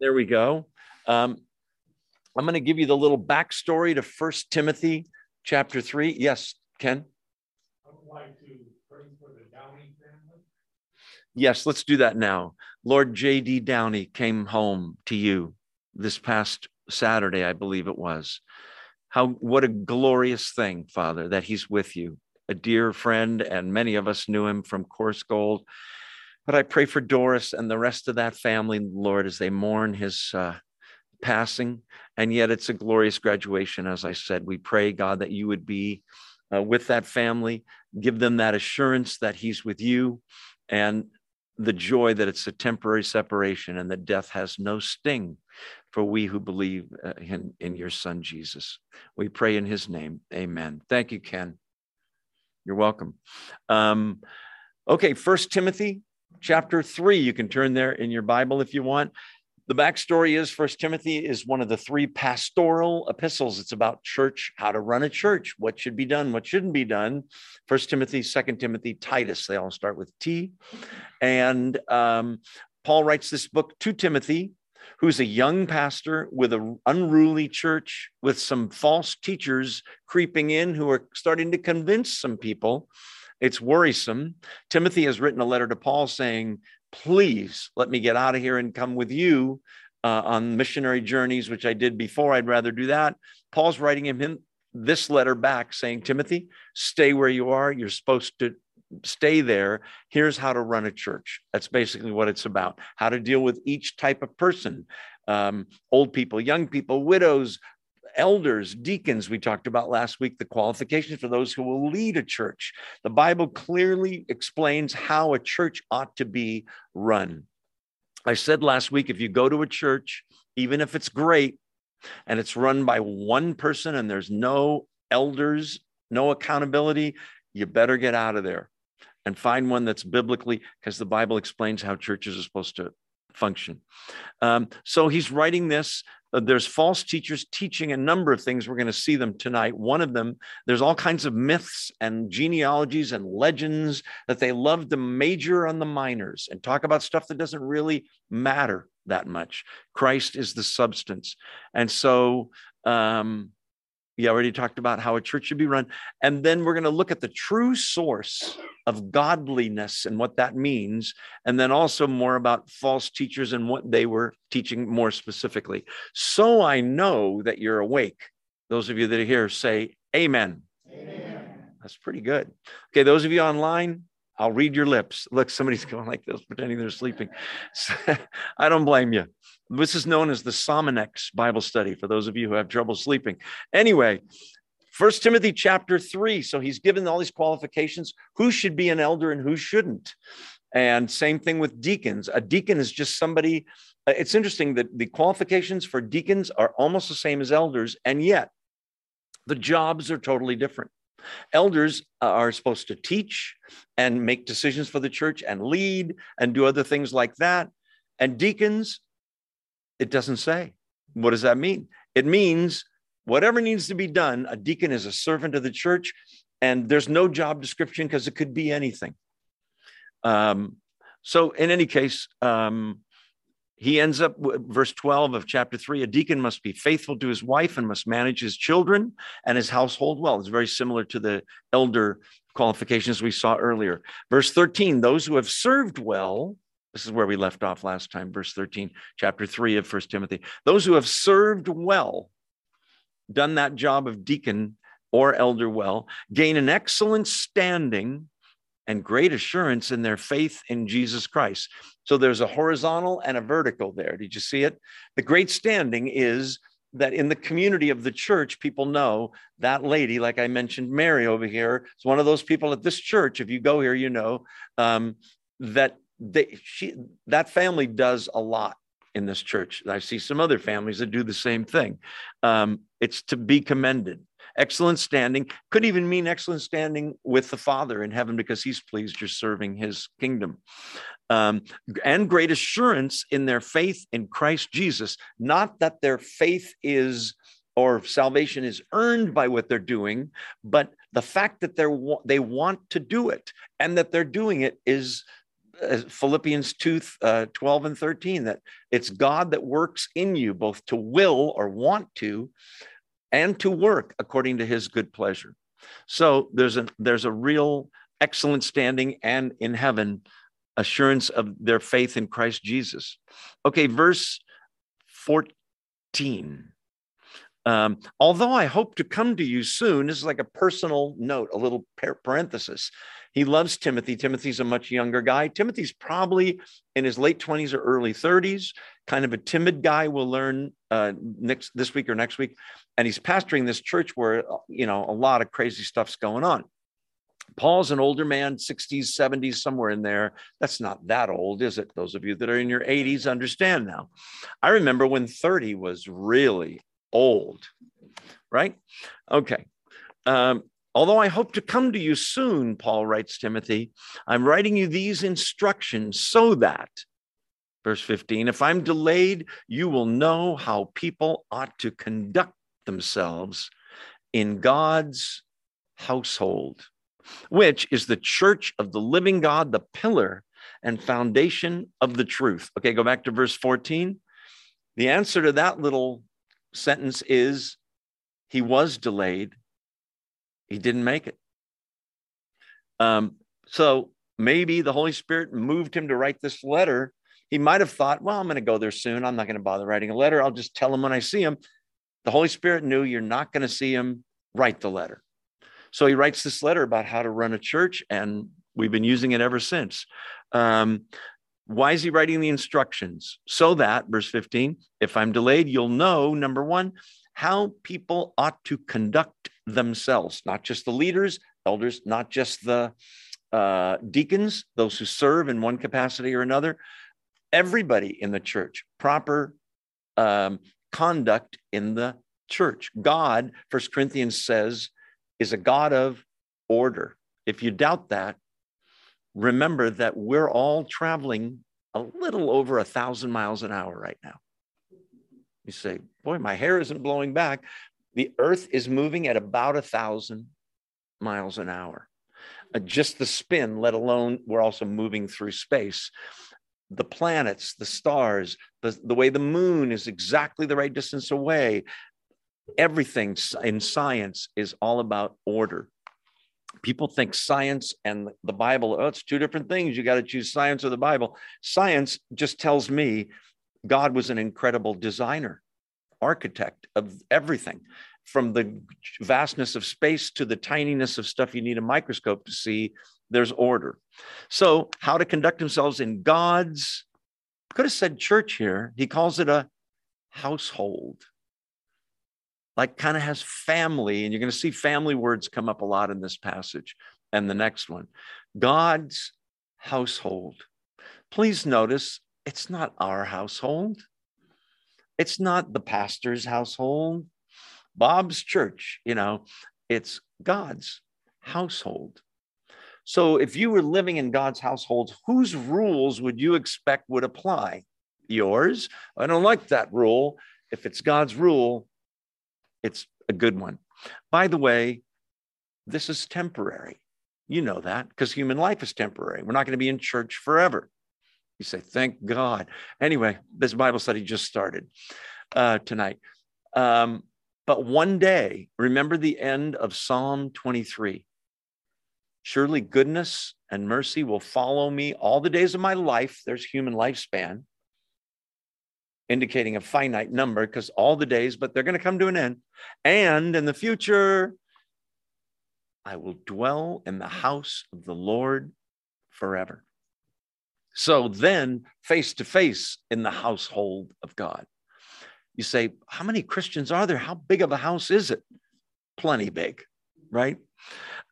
There we go. Um, I'm going to give you the little backstory to First Timothy chapter 3. Yes, Ken? I would like to pray for the Downey family. Yes, let's do that now. Lord J.D. Downey came home to you this past Saturday, I believe it was. How what a glorious thing, Father, that he's with you. A dear friend, and many of us knew him from Coarsegold. But I pray for Doris and the rest of that family, Lord, as they mourn his uh, passing. And yet it's a glorious graduation, as I said. We pray, God, that you would be uh, with that family, give them that assurance that he's with you, and the joy that it's a temporary separation and that death has no sting for we who believe uh, in, in your son Jesus. We pray in his name. Amen. Thank you, Ken. You're welcome. Um, okay, First Timothy chapter 3. You can turn there in your Bible if you want. The backstory is First Timothy is one of the three pastoral epistles. It's about church, how to run a church, what should be done, what shouldn't be done. First Timothy, Second Timothy, Titus. They all start with T. And um, Paul writes this book to Timothy, who's a young pastor with an unruly church with some false teachers creeping in who are starting to convince some people it's worrisome. Timothy has written a letter to Paul saying, Please let me get out of here and come with you uh, on missionary journeys, which I did before. I'd rather do that. Paul's writing him this letter back saying, Timothy, stay where you are. You're supposed to stay there. Here's how to run a church. That's basically what it's about how to deal with each type of person um, old people, young people, widows, elders, deacons, we talked about last week, the qualifications for those who will lead a church. The Bible clearly explains how a church ought to be run. I said last week if you go to a church, even if it's great and it's run by one person and there's no elders, no accountability, you better get out of there and find one that's biblically, because the Bible explains how churches are supposed to function. Um, so he's writing this there's false teachers teaching a number of things. We're going to see them tonight. One of them, there's all kinds of myths and genealogies and legends that they love to major on the minors and talk about stuff that doesn't really matter that much. Christ is the substance. And so, um, we already talked about how a church should be run. And then we're going to look at the true source of godliness and what that means. And then also more about false teachers and what they were teaching more specifically. So I know that you're awake. Those of you that are here say, Amen. Amen. That's pretty good. Okay, those of you online, I'll read your lips. Look, somebody's going like this, pretending they're sleeping. I don't blame you. This is known as the Sominex Bible study for those of you who have trouble sleeping. Anyway, First Timothy chapter 3. So he's given all these qualifications who should be an elder and who shouldn't. And same thing with deacons. A deacon is just somebody. Uh, it's interesting that the qualifications for deacons are almost the same as elders, and yet the jobs are totally different. Elders are supposed to teach and make decisions for the church and lead and do other things like that. And deacons it doesn't say. What does that mean? It means whatever needs to be done, a deacon is a servant of the church, and there's no job description because it could be anything. Um, so, in any case, um, he ends up verse 12 of chapter 3 a deacon must be faithful to his wife and must manage his children and his household well it's very similar to the elder qualifications we saw earlier verse 13 those who have served well this is where we left off last time, verse 13, chapter 3 of First Timothy. Those who have served well, done that job of deacon or elder well, gain an excellent standing and great assurance in their faith in Jesus Christ. So there's a horizontal and a vertical there. Did you see it? The great standing is that in the community of the church, people know that lady, like I mentioned, Mary over here, is one of those people at this church. If you go here, you know um, that they she that family does a lot in this church. I see some other families that do the same thing. Um, it's to be commended. Excellent standing could even mean excellent standing with the Father in heaven because He's pleased you're serving His kingdom. Um, and great assurance in their faith in Christ Jesus, not that their faith is or salvation is earned by what they're doing, but the fact that they're they want to do it and that they're doing it is Philippians 2 uh, 12 and 13, that it's God that works in you both to will or want to and to work according to his good pleasure. So there's a there's a real excellent standing and in heaven assurance of their faith in Christ Jesus. Okay, verse 14. Um, although I hope to come to you soon, this is like a personal note, a little parenthesis. He loves Timothy. Timothy's a much younger guy. Timothy's probably in his late 20s or early 30s, kind of a timid guy. We'll learn uh, next this week or next week. And he's pastoring this church where, you know, a lot of crazy stuff's going on. Paul's an older man, 60s, 70s, somewhere in there. That's not that old, is it? Those of you that are in your 80s understand now. I remember when 30 was really old, right? Okay. Um, Although I hope to come to you soon, Paul writes Timothy, I'm writing you these instructions so that, verse 15, if I'm delayed, you will know how people ought to conduct themselves in God's household, which is the church of the living God, the pillar and foundation of the truth. Okay, go back to verse 14. The answer to that little sentence is he was delayed he didn't make it. Um, so maybe the Holy Spirit moved him to write this letter. He might have thought, well, I'm going to go there soon. I'm not going to bother writing a letter. I'll just tell him when I see him. The Holy Spirit knew you're not going to see him write the letter. So he writes this letter about how to run a church, and we've been using it ever since. Um, why is he writing the instructions? So that, verse 15, if I'm delayed, you'll know, number one, how people ought to conduct themselves, not just the leaders, elders, not just the uh, deacons, those who serve in one capacity or another, everybody in the church, proper um, conduct in the church. God, First Corinthians says, is a God of order. If you doubt that, remember that we're all traveling a little over a thousand miles an hour right now. You say, boy, my hair isn't blowing back. The earth is moving at about a thousand miles an hour. Uh, just the spin, let alone we're also moving through space. The planets, the stars, the, the way the moon is exactly the right distance away. Everything in science is all about order. People think science and the Bible, oh, it's two different things. You got to choose science or the Bible. Science just tells me God was an incredible designer, architect of everything, from the vastness of space to the tininess of stuff you need a microscope to see. There's order. So, how to conduct themselves in God's, could have said church here. He calls it a household. Like, kind of has family, and you're going to see family words come up a lot in this passage and the next one. God's household. Please notice it's not our household. It's not the pastor's household, Bob's church, you know, it's God's household. So if you were living in God's household, whose rules would you expect would apply? Yours? I don't like that rule. If it's God's rule, it's a good one. By the way, this is temporary. You know that because human life is temporary. We're not going to be in church forever. You say, thank God. Anyway, this Bible study just started uh, tonight. Um, but one day, remember the end of Psalm 23. Surely goodness and mercy will follow me all the days of my life. There's human lifespan, indicating a finite number because all the days, but they're going to come to an end. And in the future, I will dwell in the house of the Lord forever. So then, face to face in the household of God. You say, How many Christians are there? How big of a house is it? Plenty big, right?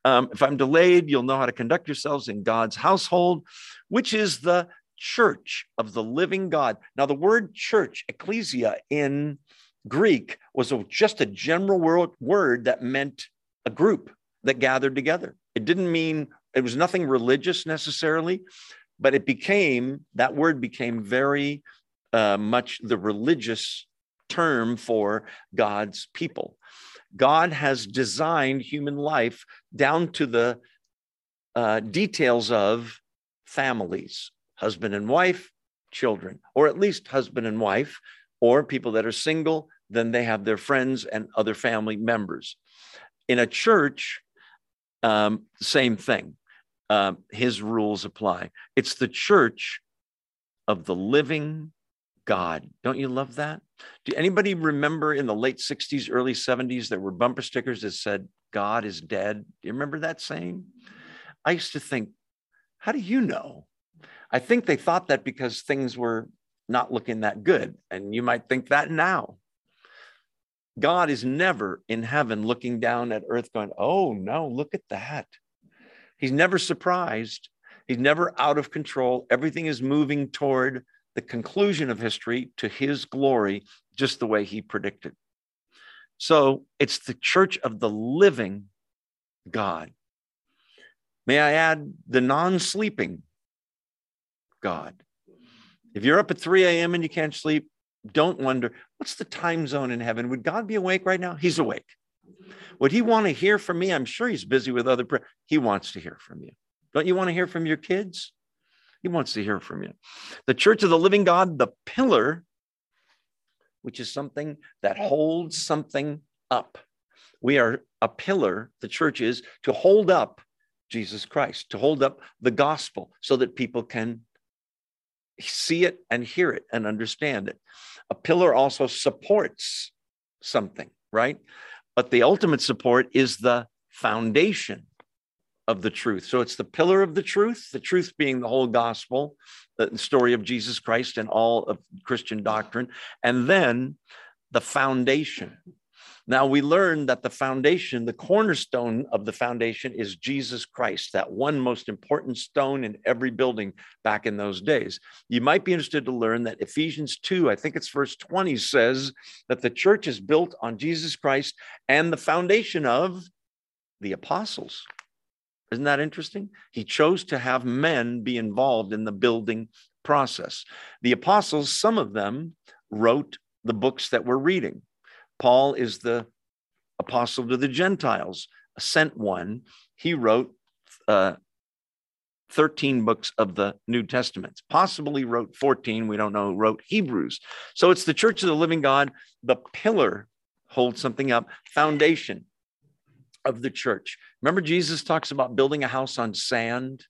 Um, if I'm delayed, you'll know how to conduct yourselves in God's household, which is the church of the living God. Now, the word church, ecclesia in Greek, was a, just a general word, that meant a group that gathered together. It didn't mean, it was nothing religious necessarily but it became that word became very uh, much the religious term for God's people. God has designed human life down to the uh, details of families, husband and wife, children, or at least husband and wife, or people that are single, then they have their friends and other family members. In a church, um, same thing. Uh, his rules apply. It's the church of the living God. Don't you love that? Do anybody remember in the late 60s, early 70s, there were bumper stickers that said, God is dead? Do you remember that saying? I used to think, how do you know? I think they thought that because things were not looking that good. And you might think that now. God is never in heaven looking down at earth going, oh, no, look at that. He's never surprised. He's never out of control. Everything is moving toward the conclusion of history to his glory, just the way he predicted. So it's the church of the living God. May I add the non sleeping God? If you're up at 3 a.m. and you can't sleep, don't wonder what's the time zone in heaven? Would God be awake right now? He's awake. Would he want to hear from me? I'm sure he's busy with other prayer. He wants to hear from you. Don't you want to hear from your kids? He wants to hear from you. The church of the living God, the pillar, which is something that holds something up. We are a pillar, the church is, to hold up Jesus Christ, to hold up the gospel so that people can see it and hear it and understand it. A pillar also supports something, right? But the ultimate support is the foundation of the truth. So it's the pillar of the truth, the truth being the whole gospel, the story of Jesus Christ and all of Christian doctrine, and then the foundation, now we learn that the foundation, the cornerstone of the foundation is Jesus Christ, that one most important stone in every building back in those days. You might be interested to learn that Ephesians 2, I think it's verse 20, says that the church is built on Jesus Christ and the foundation of the apostles. Isn't that interesting? He chose to have men be involved in the building process. The apostles, some of them wrote the books that we're reading. Paul is the apostle to the Gentiles, a sent one. He wrote uh, 13 books of the New Testament, possibly wrote 14. We don't know, wrote Hebrews. So it's the church of the living God. The pillar holds something up, foundation of the church. Remember, Jesus talks about building a house on sand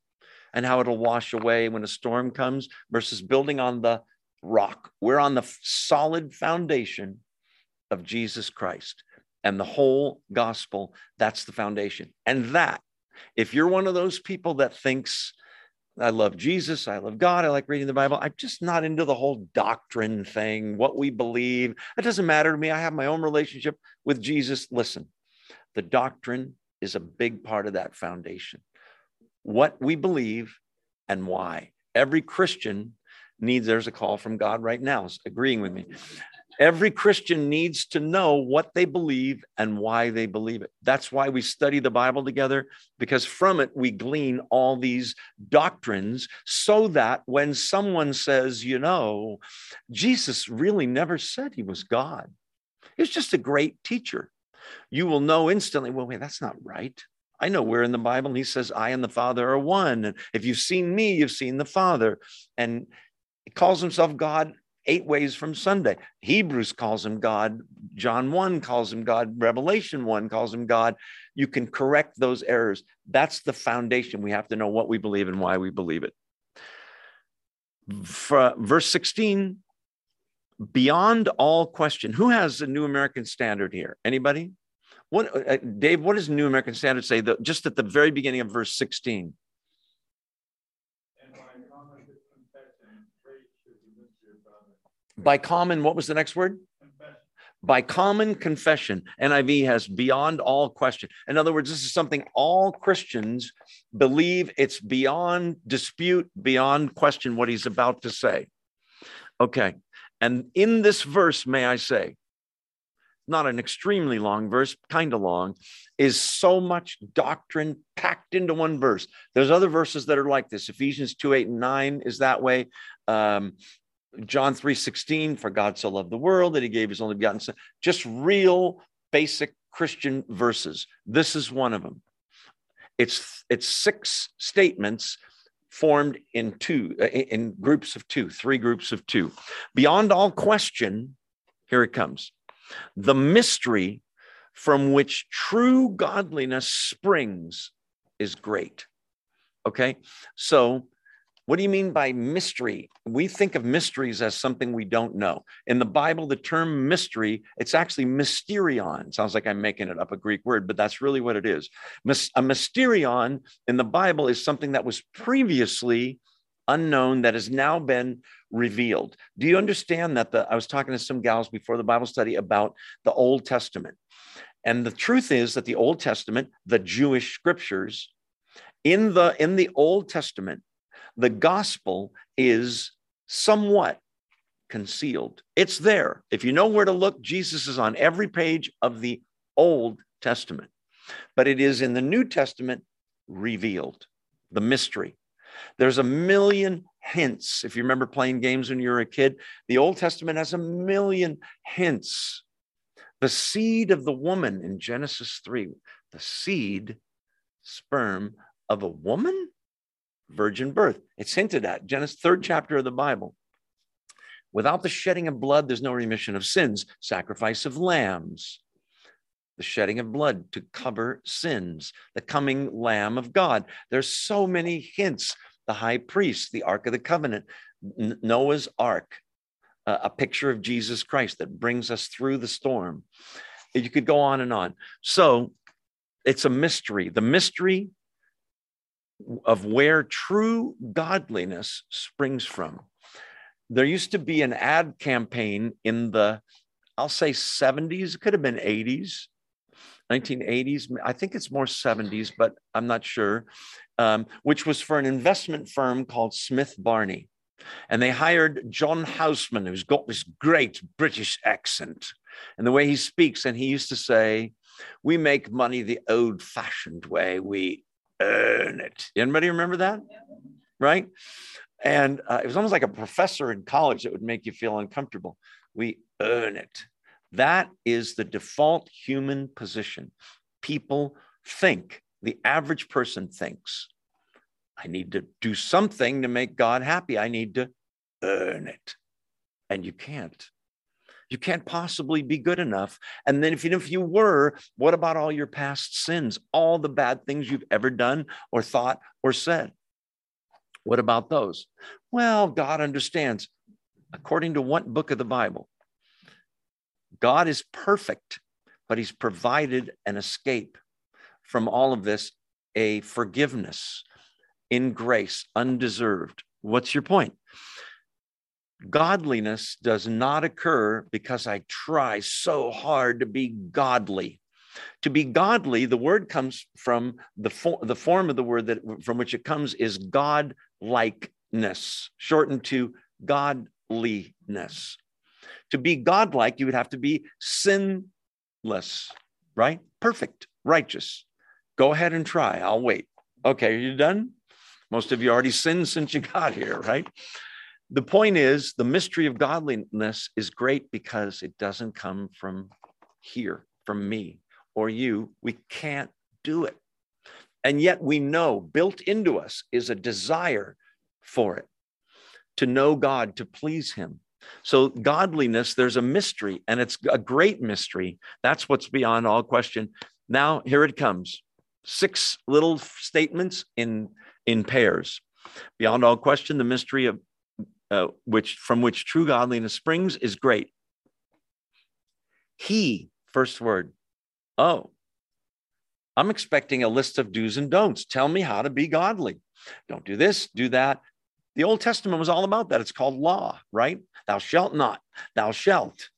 and how it'll wash away when a storm comes versus building on the rock. We're on the solid foundation of Jesus Christ and the whole gospel. That's the foundation. And that, if you're one of those people that thinks, I love Jesus, I love God, I like reading the Bible, I'm just not into the whole doctrine thing, what we believe. It doesn't matter to me. I have my own relationship with Jesus. Listen, the doctrine is a big part of that foundation. What we believe and why. Every Christian needs, there's a call from God right now, agreeing with me. Every Christian needs to know what they believe and why they believe it. That's why we study the Bible together, because from it we glean all these doctrines so that when someone says, you know, Jesus really never said he was God, he's just a great teacher, you will know instantly, well, wait, that's not right. I know where in the Bible he says, I and the Father are one. And if you've seen me, you've seen the Father. And he calls himself God eight ways from Sunday. Hebrews calls him God. John 1 calls him God. Revelation 1 calls him God. You can correct those errors. That's the foundation. We have to know what we believe and why we believe it. For, verse 16, beyond all question. Who has a New American Standard here? Anybody? What, uh, Dave, what does New American Standard say? The, just at the very beginning of verse 16. By common, what was the next word? By common confession. NIV has beyond all question. In other words, this is something all Christians believe it's beyond dispute, beyond question what he's about to say. Okay. And in this verse, may I say, not an extremely long verse, kind of long, is so much doctrine packed into one verse. There's other verses that are like this. Ephesians 2 8 and 9 is that way. Um, John 3:16, for God so loved the world that he gave his only begotten son. Just real basic Christian verses. This is one of them. It's it's six statements formed in two, uh, in groups of two, three groups of two. Beyond all question, here it comes the mystery from which true godliness springs is great. Okay, so what do you mean by mystery? We think of mysteries as something we don't know. In the Bible, the term mystery, it's actually mysterion. Sounds like I'm making it up, a Greek word, but that's really what it is. A mysterion in the Bible is something that was previously unknown that has now been revealed. Do you understand that the I was talking to some gals before the Bible study about the Old Testament. And the truth is that the Old Testament, the Jewish scriptures, in the in the Old Testament, the gospel is somewhat concealed. It's there. If you know where to look, Jesus is on every page of the Old Testament, but it is in the New Testament revealed, the mystery. There's a million hints. If you remember playing games when you were a kid, the Old Testament has a million hints. The seed of the woman in Genesis 3, the seed, sperm of a woman? Virgin birth. It's hinted at, Genesis, third chapter of the Bible. Without the shedding of blood, there's no remission of sins. Sacrifice of lambs, the shedding of blood to cover sins, the coming Lamb of God. There's so many hints. The high priest, the Ark of the Covenant, Noah's Ark, uh, a picture of Jesus Christ that brings us through the storm. You could go on and on. So it's a mystery. The mystery of where true godliness springs from. There used to be an ad campaign in the, I'll say 70s, it could have been 80s, 1980s. I think it's more 70s, but I'm not sure, um, which was for an investment firm called Smith Barney. And they hired John Houseman, who's got this great British accent and the way he speaks. And he used to say, We make money the old fashioned way. We earn it. Anybody remember that? Right? And uh, it was almost like a professor in college that would make you feel uncomfortable. We earn it. That is the default human position. People think, the average person thinks, I need to do something to make God happy. I need to earn it. And you can't. You can't possibly be good enough. And then, if, if you were, what about all your past sins, all the bad things you've ever done or thought or said? What about those? Well, God understands. According to what book of the Bible? God is perfect, but He's provided an escape from all of this, a forgiveness in grace, undeserved. What's your point? Godliness does not occur because I try so hard to be godly. To be godly, the word comes from the, the form of the word that from which it comes is God likeness, shortened to godliness. To be godlike, you would have to be sinless, right? Perfect, righteous. Go ahead and try. I'll wait. Okay, are you done? Most of you already sinned since you got here, right? The point is the mystery of godliness is great because it doesn't come from here, from me or you. We can't do it. And yet we know built into us is a desire for it to know God, to please Him. So, godliness, there's a mystery, and it's a great mystery. That's what's beyond all question. Now, here it comes six little statements in, in pairs. Beyond all question, the mystery of uh, which from which true godliness springs is great. He, first word. Oh, I'm expecting a list of do's and don'ts. Tell me how to be godly. Don't do this, do that. The Old Testament was all about that. It's called law, right? Thou shalt not, thou shalt.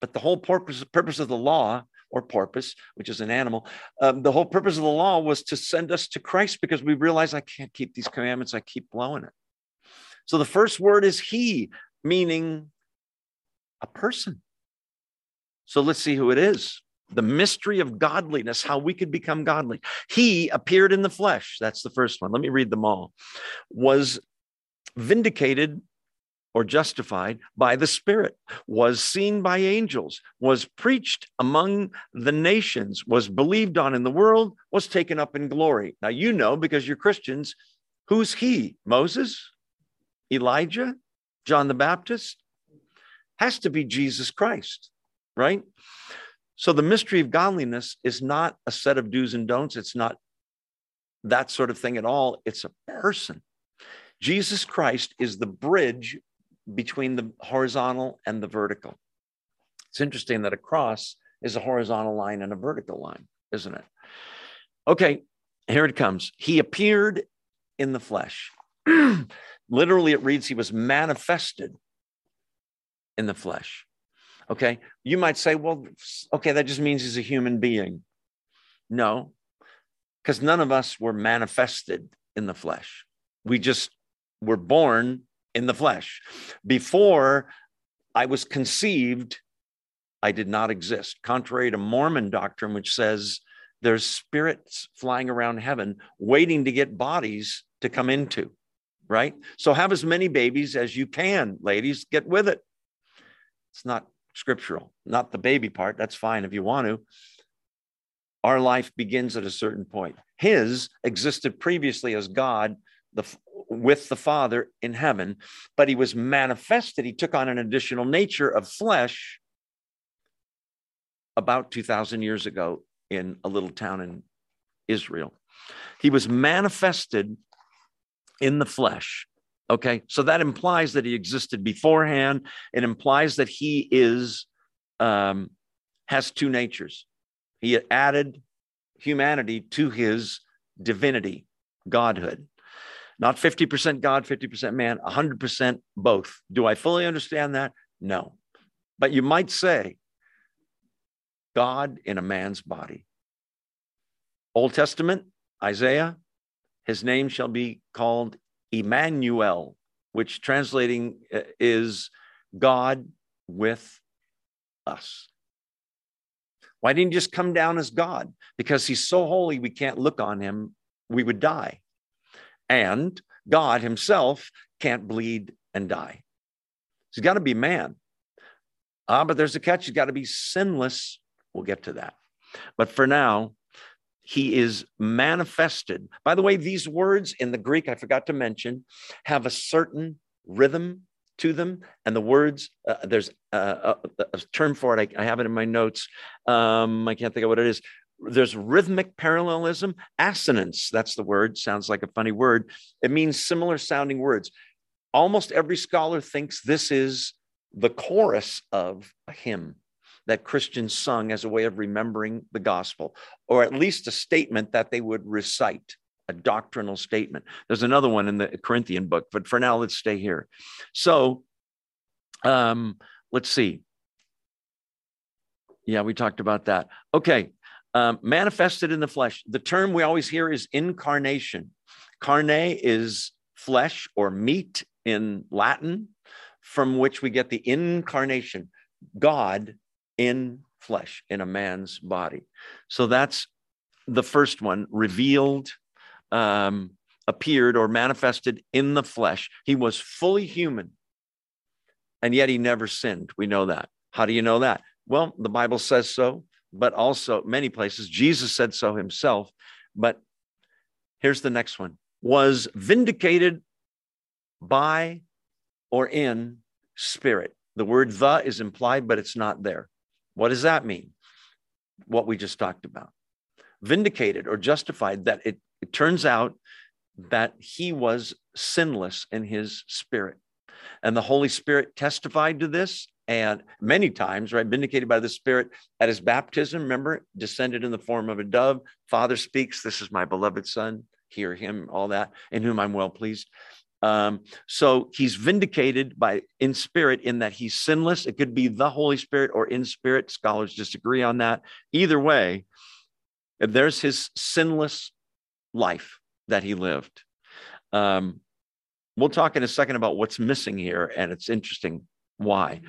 But the whole purpose, purpose of the law, or porpoise, which is an animal, um, the whole purpose of the law was to send us to Christ because we realize I can't keep these commandments. I keep blowing it. So the first word is he, meaning a person. So let's see who it is. The mystery of godliness, how we could become godly. He appeared in the flesh. That's the first one. Let me read them all. Was vindicated or justified by the Spirit, was seen by angels, was preached among the nations, was believed on in the world, was taken up in glory. Now, you know, because you're Christians, Who's he? Moses? Elijah? John the Baptist? Has to be Jesus Christ, right? So the mystery of godliness is not a set of do's and don'ts. It's not that sort of thing at all. It's a person. Jesus Christ is the bridge between the horizontal and the vertical. It's interesting that a cross is a horizontal line and a vertical line, isn't it? Okay, here it comes. He appeared in the flesh. Literally, it reads, He was manifested in the flesh. Okay, you might say, well, okay, that just means he's a human being. No, because none of us were manifested in the flesh. We just were born in the flesh. Before I was conceived, I did not exist, contrary to Mormon doctrine, which says there's spirits flying around heaven waiting to get bodies to come into, right? So have as many babies as you can, ladies, get with it. It's not scriptural, not the baby part. That's fine if you want to. Our life begins at a certain point. His existed previously as God the, with the Father in heaven, but he was manifested. He took on an additional nature of flesh about 2,000 years ago in a little town in Israel. He was manifested in the flesh. Okay, so that implies that he existed beforehand. It implies that he is um, has two natures. He added humanity to his divinity, godhood. Not 50% God, 50% man, 100% both. Do I fully understand that? No. But you might say God in a man's body. Old Testament, Isaiah, his name shall be called Emmanuel, which translating uh, is God with us. Why didn't he just come down as God? Because he's so holy, we can't look on him, we would die. And God himself can't bleed and die. He's got to be man. Ah, but there's a catch. He's got to be sinless We'll get to that. But for now, he is manifested. By the way, these words in the Greek, I forgot to mention, have a certain rhythm to them. And the words, uh, there's a, a, a, term for it. I, I, have it in my notes. Um, I can't think of what it is. There's rhythmic parallelism, assonance. That's the word. Sounds like a funny word. It means similar sounding words. Almost every scholar thinks this is the chorus of a hymn that Christians sung as a way of remembering the gospel, or at least a statement that they would recite, a doctrinal statement. There's another one in the Corinthian book, but for now, let's stay here. So, um, let's see. Yeah, we talked about that. Okay, um, manifested in the flesh. The term we always hear is incarnation. Carne is flesh or meat in Latin, from which we get the incarnation. God in flesh, in a man's body. So that's the first one revealed, um, appeared, or manifested in the flesh. He was fully human, and yet he never sinned. We know that. How do you know that? Well, the Bible says so, but also many places. Jesus said so himself. But here's the next one was vindicated by or in spirit. The word the is implied, but it's not there. What does that mean? What we just talked about. Vindicated or justified that it, it turns out that he was sinless in his spirit. And the Holy Spirit testified to this and many times, right? Vindicated by the Spirit at his baptism, remember, descended in the form of a dove. Father speaks, This is my beloved Son, hear him, all that, in whom I'm well pleased. Um, so he's vindicated by in spirit in that he's sinless. It could be the Holy Spirit or in spirit. Scholars disagree on that. Either way, there's his sinless life that he lived. Um, we'll talk in a second about what's missing here, and it's interesting why.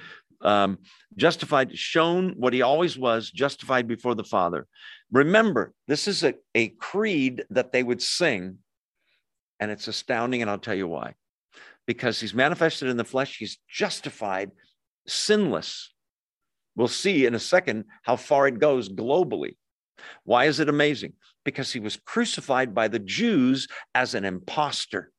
Um, justified, shown what he always was, justified before the Father. Remember, this is a, a creed that they would sing and it's astounding, and I'll tell you why. Because he's manifested in the flesh, he's justified, sinless. We'll see in a second how far it goes globally. Why is it amazing? Because he was crucified by the Jews as an impostor,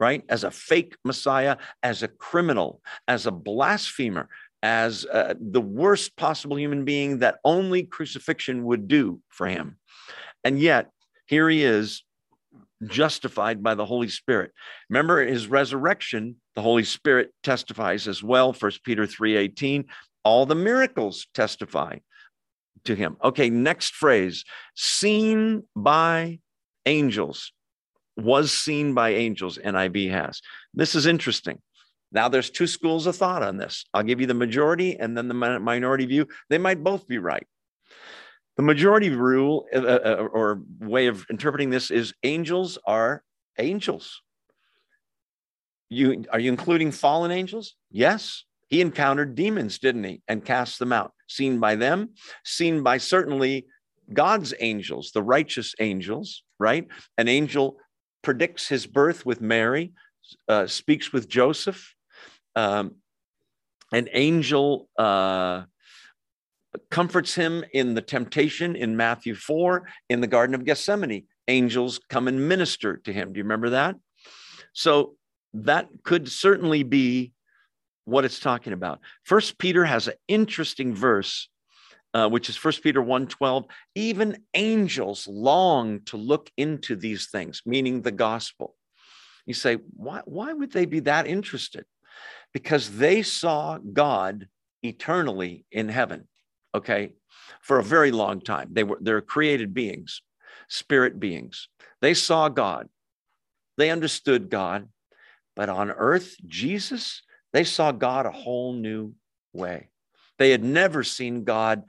right? As a fake Messiah, as a criminal, as a blasphemer, as uh, the worst possible human being that only crucifixion would do for him. And yet, here he is justified by the Holy Spirit. Remember his resurrection, the Holy Spirit testifies as well. First Peter 3:18, all the miracles testify to him. Okay, next phrase, seen by angels. Was seen by angels, NIV has. This is interesting. Now, there's two schools of thought on this. I'll give you the majority and then the minority view. They might both be right. The majority rule uh, uh, uh, or way of interpreting this is angels are angels. You are you including fallen angels? Yes. He encountered demons, didn't he? And cast them out. Seen by them, seen by certainly God's angels, the righteous angels, right? An angel predicts his birth with Mary, uh, speaks with Joseph. Um, an angel uh, comforts him in the temptation in Matthew 4 in the Garden of Gethsemane. Angels come and minister to him. Do you remember that? So that could certainly be what it's talking about. First Peter has an interesting verse, uh, which is First Peter 1:12. Even angels long to look into these things, meaning the gospel. You say, why, why would they be that interested? Because they saw God eternally in heaven okay, for a very long time. They were they're created beings, spirit beings. They saw God. They understood God. But on earth, Jesus, they saw God a whole new way. They had never seen God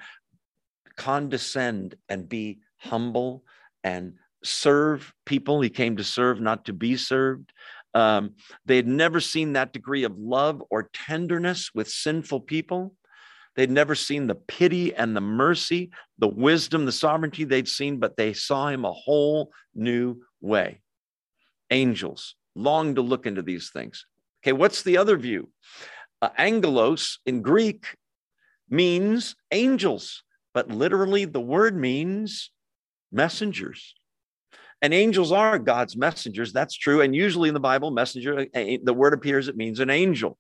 condescend and be humble and serve people. He came to serve, not to be served. Um, they had never seen that degree of love or tenderness with sinful people. They'd never seen the pity and the mercy, the wisdom, the sovereignty they'd seen, but they saw him a whole new way. Angels long to look into these things. Okay, what's the other view? Uh, angelos in Greek means angels, but literally the word means messengers. And angels are God's messengers. That's true. And usually in the Bible, messenger, the word appears, it means an angel.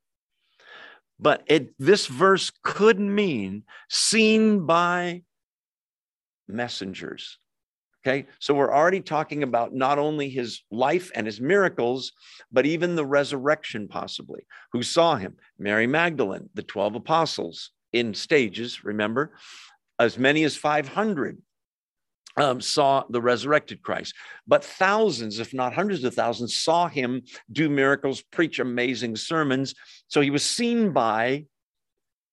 But it, this verse could mean seen by messengers. Okay, so we're already talking about not only his life and his miracles, but even the resurrection, possibly. Who saw him? Mary Magdalene, the 12 apostles in stages, remember? As many as 500 um, saw the resurrected Christ. But thousands, if not hundreds of thousands, saw him do miracles, preach amazing sermons. So he was seen by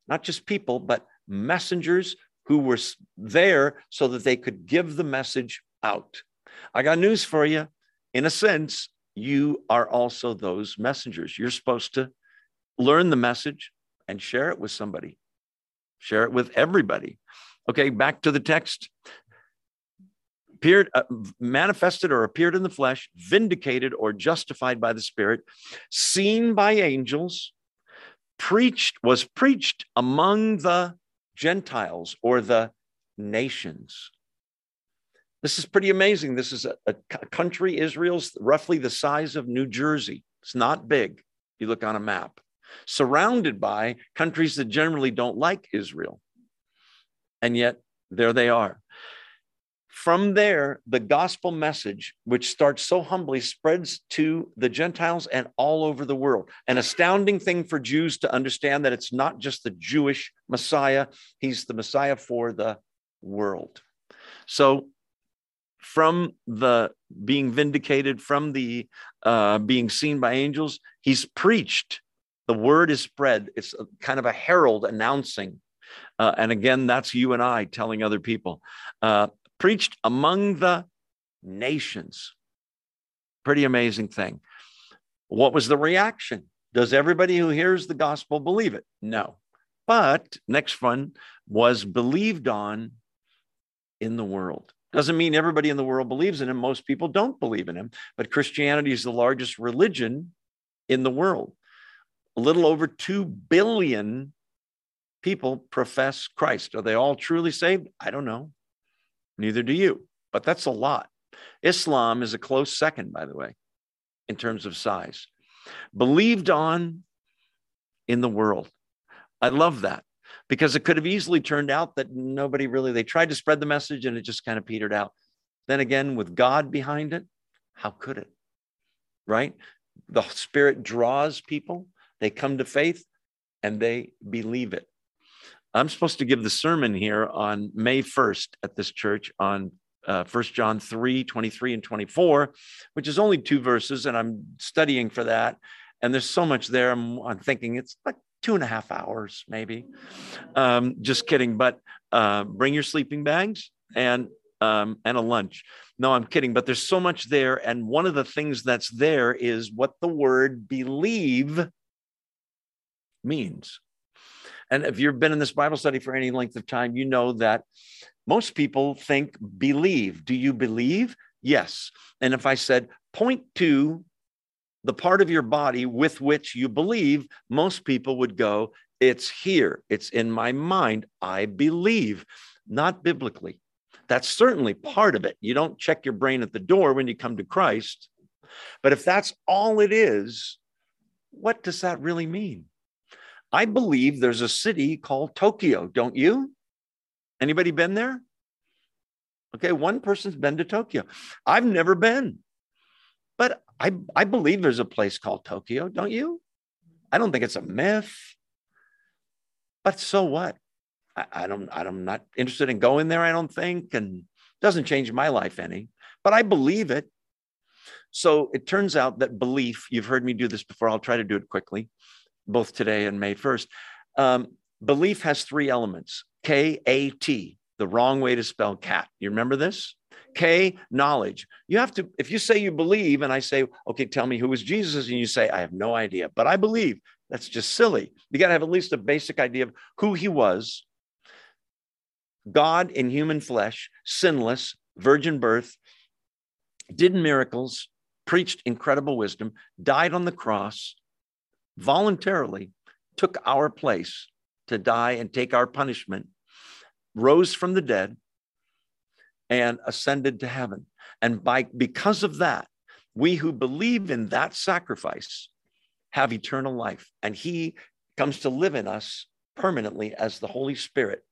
not just people, but messengers who were there so that they could give the message out. I got news for you. In a sense, you are also those messengers. You're supposed to learn the message and share it with somebody, share it with everybody. Okay, back to the text appeared, uh, manifested or appeared in the flesh, vindicated or justified by the Spirit, seen by angels, preached, was preached among the Gentiles or the nations. This is pretty amazing. This is a, a country, Israel's roughly the size of New Jersey. It's not big. You look on a map, surrounded by countries that generally don't like Israel. And yet, there they are. From there, the gospel message, which starts so humbly, spreads to the Gentiles and all over the world. An astounding thing for Jews to understand that it's not just the Jewish Messiah, he's the Messiah for the world. So, from the being vindicated, from the uh, being seen by angels, he's preached. The word is spread. It's kind of a herald announcing. Uh, and again, that's you and I telling other people. Uh, preached among the nations. Pretty amazing thing. What was the reaction? Does everybody who hears the gospel believe it? No. But next one was believed on in the world. Doesn't mean everybody in the world believes in him. Most people don't believe in him, but Christianity is the largest religion in the world. A little over 2 billion people profess Christ. Are they all truly saved? I don't know. Neither do you, but that's a lot. Islam is a close second, by the way, in terms of size. Believed on in the world. I love that because it could have easily turned out that nobody really, they tried to spread the message and it just kind of petered out. Then again, with God behind it, how could it? Right? The Spirit draws people, they come to faith and they believe it. I'm supposed to give the sermon here on May 1st at this church on uh, 1 John 3 23 and 24, which is only two verses, and I'm studying for that. And there's so much there. I'm, I'm thinking it's like two and a half hours, maybe. Um, just kidding. But uh, bring your sleeping bags and um, and a lunch. No, I'm kidding. But there's so much there, and one of the things that's there is what the word believe means. And if you've been in this Bible study for any length of time, you know that most people think believe. Do you believe? Yes. And if I said, point to the part of your body with which you believe, most people would go, it's here. It's in my mind. I believe, not biblically. That's certainly part of it. You don't check your brain at the door when you come to Christ. But if that's all it is, what does that really mean? I believe there's a city called Tokyo, don't you? Anybody been there? Okay, one person's been to Tokyo. I've never been. But I, I believe there's a place called Tokyo, don't you? I don't think it's a myth. But so what? I, I don't I'm not interested in going there, I don't think, and doesn't change my life any. But I believe it. So it turns out that belief, you've heard me do this before, I'll try to do it quickly both today and May 1st. Um, belief has three elements K A T, the wrong way to spell cat. You remember this? K, knowledge. You have to, if you say you believe, and I say, okay, tell me who was Jesus, and you say, I have no idea, but I believe, that's just silly. You got to have at least a basic idea of who he was God in human flesh, sinless, virgin birth, did miracles, preached incredible wisdom, died on the cross, voluntarily took our place to die and take our punishment, rose from the dead, and ascended to heaven. And by because of that, we who believe in that sacrifice have eternal life. And he comes to live in us permanently as the Holy Spirit,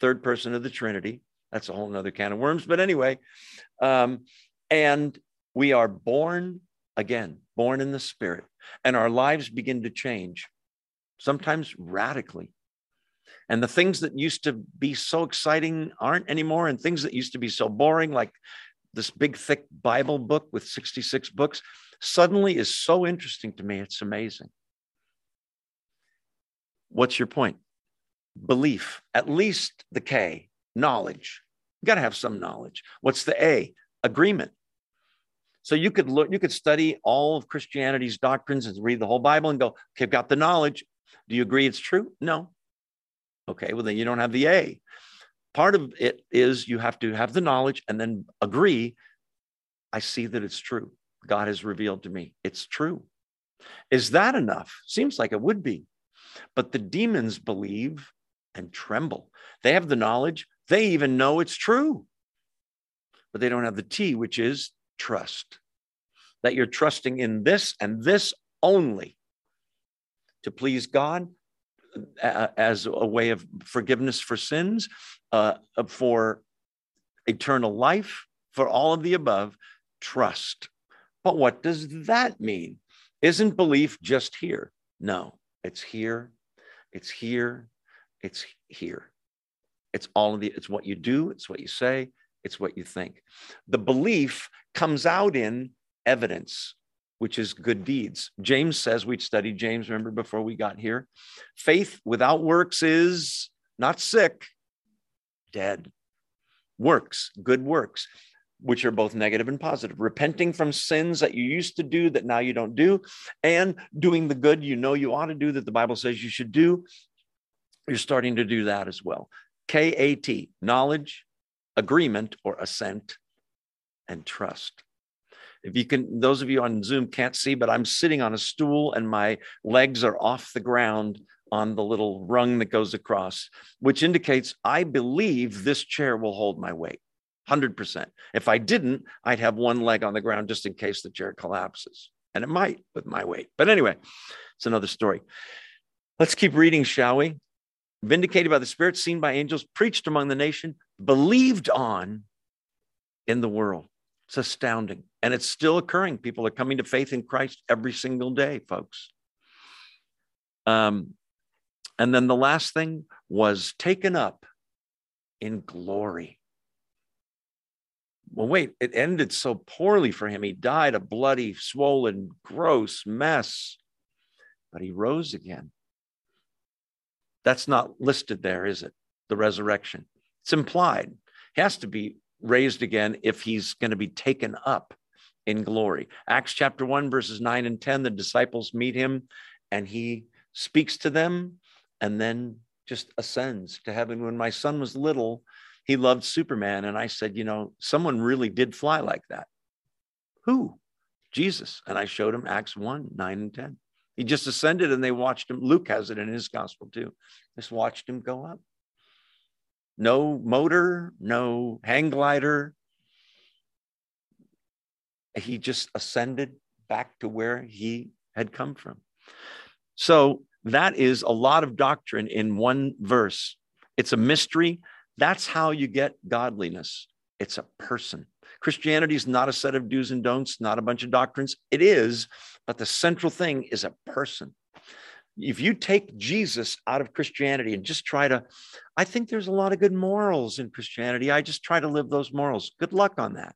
third person of the Trinity. That's a whole nother can of worms. But anyway, um, and we are born again, born in the Spirit, and our lives begin to change, sometimes radically. And the things that used to be so exciting aren't anymore, and things that used to be so boring, like this big, thick Bible book with 66 books, suddenly is so interesting to me. It's amazing. What's your point? Belief, at least the K, knowledge. You got to have some knowledge. What's the A? Agreement. So you could look, you could study all of Christianity's doctrines and read the whole Bible and go, okay, I've got the knowledge. Do you agree it's true? No. Okay, well, then you don't have the A. Part of it is you have to have the knowledge and then agree. I see that it's true. God has revealed to me it's true. Is that enough? Seems like it would be. But the demons believe and tremble. They have the knowledge, they even know it's true. But they don't have the T, which is trust. That you're trusting in this and this only to please God uh, as a way of forgiveness for sins, uh, for eternal life, for all of the above, trust. But what does that mean? Isn't belief just here? No, it's here, it's here, it's here. It's all of the, it's what you do, it's what you say, it's what you think. The belief comes out in evidence, which is good deeds. James says, we'd studied James, remember, before we got here. Faith without works is not sick, dead. Works, good works, which are both negative and positive. Repenting from sins that you used to do that now you don't do, and doing the good you know you ought to do that the Bible says you should do. You're starting to do that as well. K A T, knowledge, agreement or assent, and trust. If you can, those of you on Zoom can't see, but I'm sitting on a stool and my legs are off the ground on the little rung that goes across, which indicates I believe this chair will hold my weight. 100%. If I didn't, I'd have one leg on the ground just in case the chair collapses. And it might with my weight. But anyway, it's another story. Let's keep reading, shall we? Vindicated by the Spirit, seen by angels, preached among the nation, believed on in the world. It's astounding. And it's still occurring. People are coming to faith in Christ every single day, folks. Um, and then the last thing was taken up in glory. Well, wait, it ended so poorly for him. He died a bloody, swollen, gross mess, but he rose again. That's not listed there, is it? The resurrection. It's implied. He has to be raised again if he's going to be taken up in glory. Acts chapter 1, verses 9 and 10, the disciples meet him and he speaks to them and then just ascends to heaven. When my son was little, he loved Superman. And I said, You know, someone really did fly like that. Who? Jesus. And I showed him Acts 1, 9 and 10. He just ascended and they watched him. Luke has it in his gospel too. Just watched him go up. No motor, no hang glider. He just ascended back to where he had come from. So that is a lot of doctrine in one verse. It's a mystery. That's how you get godliness. It's a person. Christianity is not a set of do's and don'ts, not a bunch of doctrines. It is, but the central thing is a person. If you take Jesus out of Christianity and just try to, I think there's a lot of good morals in Christianity. I just try to live those morals. Good luck on that.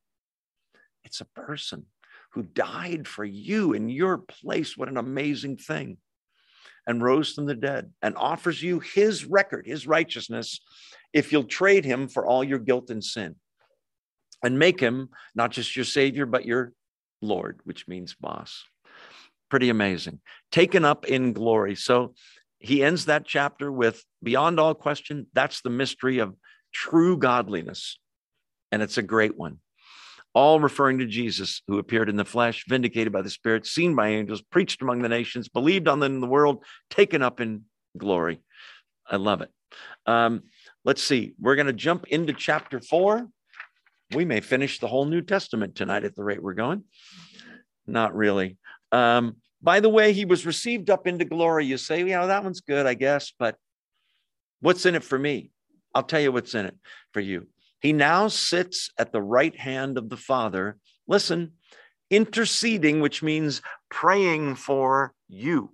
It's a person who died for you in your place. What an amazing thing and rose from the dead and offers you his record, his righteousness, if you'll trade him for all your guilt and sin and make him not just your savior, but your Lord, which means boss. Pretty amazing. Taken up in glory. So he ends that chapter with beyond all question, that's the mystery of true godliness. And it's a great one all referring to Jesus, who appeared in the flesh, vindicated by the Spirit, seen by angels, preached among the nations, believed on in the world, taken up in glory. I love it. Um, let's see. We're going to jump into chapter four. We may finish the whole New Testament tonight at the rate we're going. Not really. Um, by the way, he was received up into glory. You say, yeah, that one's good, I guess, but what's in it for me? I'll tell you what's in it for you. He now sits at the right hand of the Father. Listen, interceding, which means praying for you.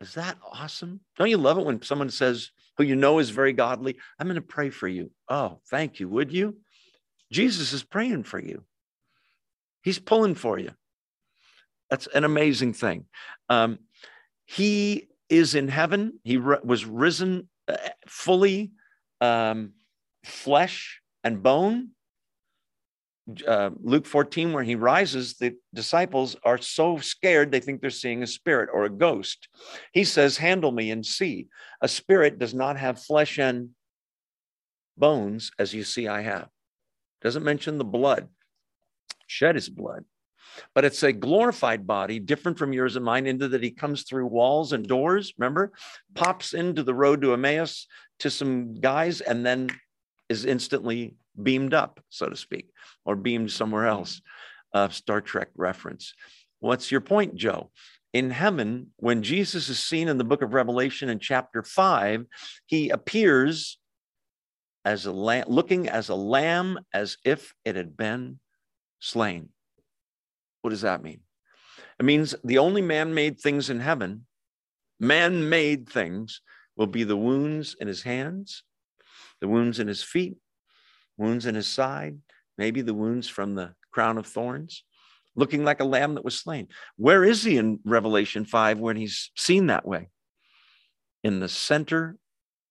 Is that awesome? Don't you love it when someone says, who you know is very godly, I'm going to pray for you? Oh, thank you. Would you? Jesus is praying for you, He's pulling for you. That's an amazing thing. Um, he is in heaven, He was risen uh, fully. Um, flesh and bone. Uh, Luke 14, where he rises, the disciples are so scared they think they're seeing a spirit or a ghost. He says, Handle me and see. A spirit does not have flesh and bones as you see I have. Doesn't mention the blood, shed his blood. But it's a glorified body, different from yours and mine, into that he comes through walls and doors, remember? Pops into the road to Emmaus to some guys and then is instantly beamed up, so to speak, or beamed somewhere else. Uh, Star Trek reference. What's your point, Joe? In heaven, when Jesus is seen in the book of Revelation in chapter five, he appears as a lamb, looking as a lamb as if it had been slain. What does that mean? It means the only man made things in heaven, man made things, will be the wounds in his hands the wounds in his feet, wounds in his side, maybe the wounds from the crown of thorns, looking like a lamb that was slain. Where is he in Revelation 5 when he's seen that way? In the center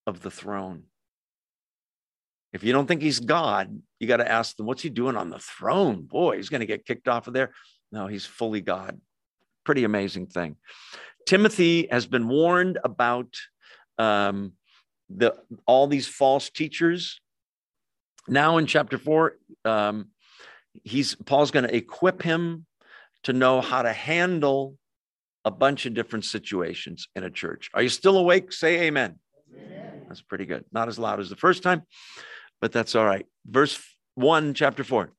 of the throne. If you don't think he's God, you got to ask them, what's he doing on the throne? Boy, he's going to get kicked off of there. No, he's fully God. Pretty amazing thing. Timothy has been warned about um, the all these false teachers. Now in chapter four, um, he's Paul's going to equip him to know how to handle a bunch of different situations in a church. Are you still awake? Say amen. amen. That's pretty good. Not as loud as the first time, but that's all right. Verse 1, chapter 4.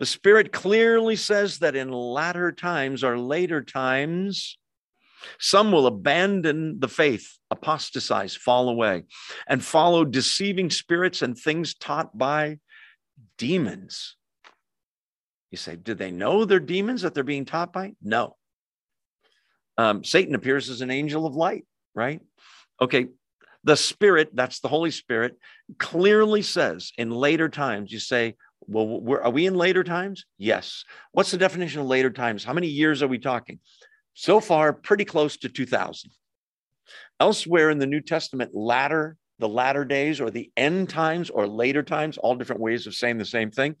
The Spirit clearly says that in latter times or later times, some will abandon the faith, apostatize, fall away, and follow deceiving spirits and things taught by demons. You say, do they know they're demons that they're being taught by? No. Um, Satan appears as an angel of light, right? Okay, the Spirit, that's the Holy Spirit, clearly says in later times, you say, well, are we in later times? Yes. What's the definition of later times? How many years are we talking? So far, pretty close to 2000. Elsewhere in the New Testament, latter, the latter days or the end times or later times, all different ways of saying the same thing,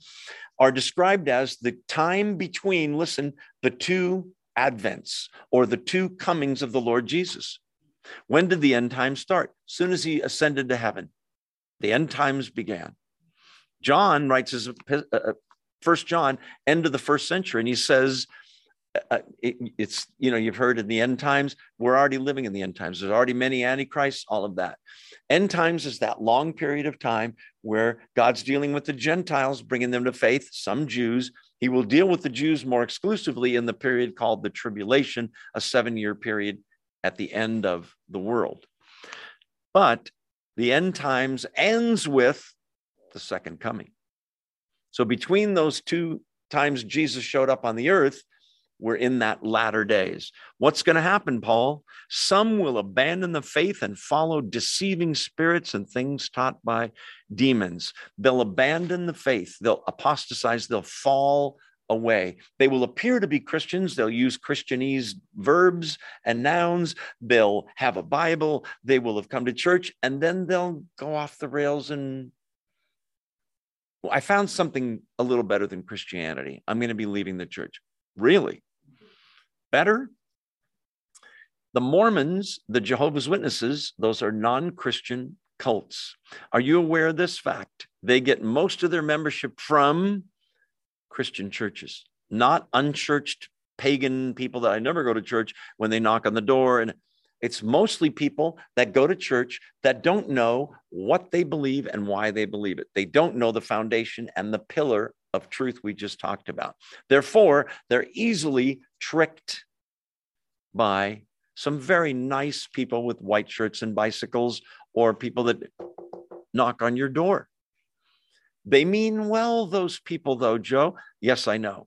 are described as the time between, listen, the two advents or the two comings of the Lord Jesus. When did the end times start? Soon as he ascended to heaven, the end times began. John writes his uh, uh, First John, end of the first century, and he says, uh, it, it's you know you've heard in the end times. We're already living in the end times. There's already many antichrists all of that. End times is that long period of time where god's dealing with the gentiles bringing them to faith some jews. He will deal with the jews more exclusively in the period called the tribulation a seven year period at the end of the world. But the end times ends with the second coming so between those two times jesus showed up on the earth we're in that latter days. What's going to happen, Paul? Some will abandon the faith and follow deceiving spirits and things taught by demons. They'll abandon the faith, they'll apostatize, they'll fall away. They will appear to be Christians. They'll use Christianese verbs and nouns. They'll have a Bible. They will have come to church and then they'll go off the rails and well, I found something a little better than Christianity. I'm going to be leaving the church. Really? better. The Mormons, the Jehovah's Witnesses, those are non Christian cults. Are you aware of this fact? They get most of their membership from Christian churches, not unchurched pagan people that I never go to church when they knock on the door. And it's mostly people that go to church that don't know what they believe and why they believe it. They don't know the foundation and the pillar of truth we just talked about. Therefore, they're easily tricked by some very nice people with white shirts and bicycles or people that knock on your door. They mean well, those people, though, Joe. Yes, I know.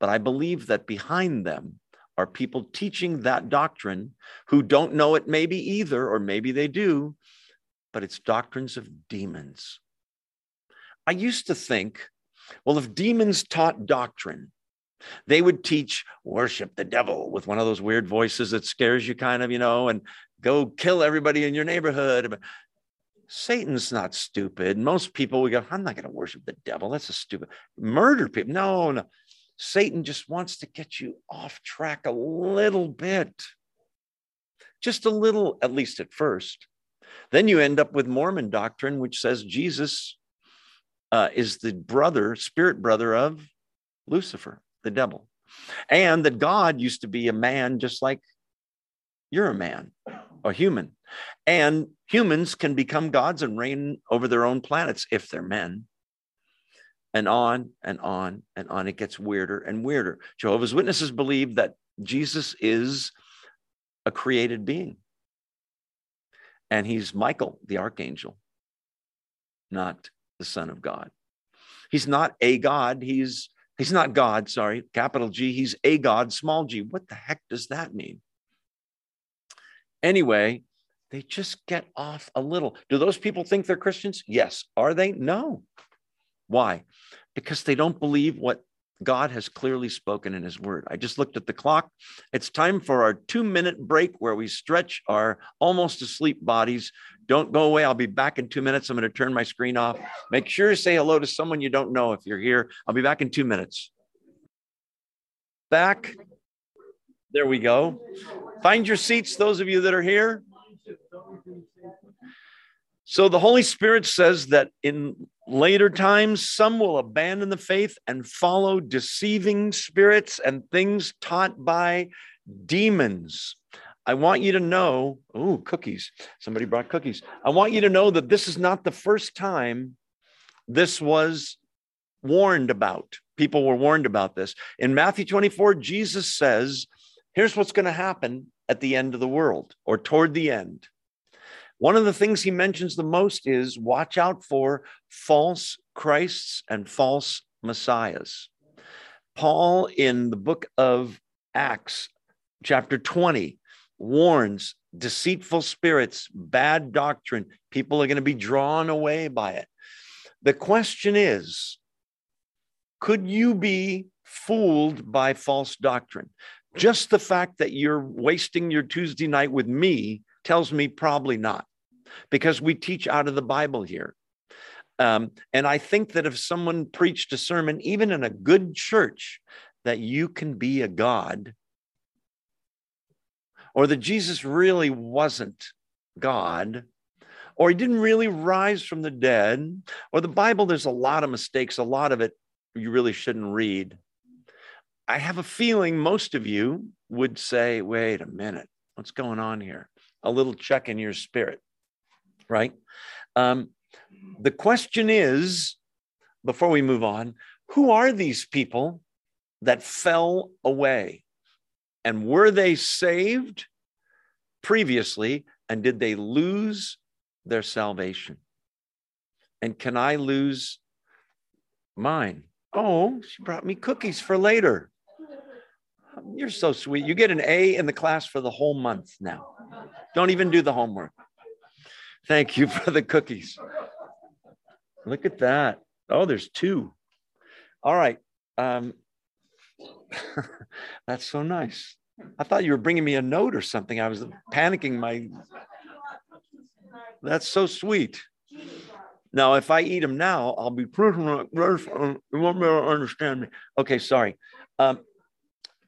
But I believe that behind them are people teaching that doctrine who don't know it maybe either, or maybe they do, but it's doctrines of demons. I used to think well, if demons taught doctrine, they would teach worship the devil with one of those weird voices that scares you, kind of, you know, and go kill everybody in your neighborhood. Satan's not stupid. Most people we go, I'm not going to worship the devil. That's a stupid murder people. No, no. Satan just wants to get you off track a little bit. Just a little, at least at first. Then you end up with Mormon doctrine, which says Jesus uh, is the brother, spirit brother of Lucifer, the devil. And that God used to be a man just like you're a man, a human. And humans can become gods and reign over their own planets if they're men. And on and on and on. It gets weirder and weirder. Jehovah's Witnesses believe that Jesus is a created being. And he's Michael, the archangel, not the Son of God. He's not a God. He's he's not God, sorry, capital G. He's a God, small g. What the heck does that mean? Anyway, they just get off a little. Do those people think they're Christians? Yes. Are they? No. Why? Because they don't believe what God has clearly spoken in his word. I just looked at the clock. It's time for our two minute break where we stretch our almost asleep bodies. Don't go away. I'll be back in two minutes. I'm going to turn my screen off. Make sure to say hello to someone you don't know if you're here. I'll be back in two minutes. Back. There we go. Find your seats, those of you that are here. So the Holy Spirit says that in later times, some will abandon the faith and follow deceiving spirits and things taught by demons. I want you to know, oh, cookies. Somebody brought cookies. I want you to know that this is not the first time this was warned about. People were warned about this. In Matthew 24, Jesus says, Here's what's going to happen at the end of the world or toward the end. One of the things he mentions the most is watch out for false Christs and false messiahs. Paul, in the book of Acts, chapter 20, warns deceitful spirits, bad doctrine. People are going to be drawn away by it. The question is could you be fooled by false doctrine? Just the fact that you're wasting your Tuesday night with me tells me probably not, because we teach out of the Bible here. Um, and I think that if someone preached a sermon, even in a good church, that you can be a God, or that Jesus really wasn't God, or he didn't really rise from the dead, or the Bible, there's a lot of mistakes, a lot of it you really shouldn't read. I have a feeling most of you would say, wait a minute, what's going on here? A little check in your spirit, right? Um, the question is before we move on, who are these people that fell away? And were they saved previously? And did they lose their salvation? And can I lose mine? Oh, she brought me cookies for later. You're so sweet. You get an A in the class for the whole month now. Don't even do the homework. Thank you for the cookies. Look at that. Oh, there's two. All right. Um, that's so nice. I thought you were bringing me a note or something. I was panicking. My that's so sweet. Now, if I eat them now, I'll be. You won't be able to understand me. Okay, sorry. Um,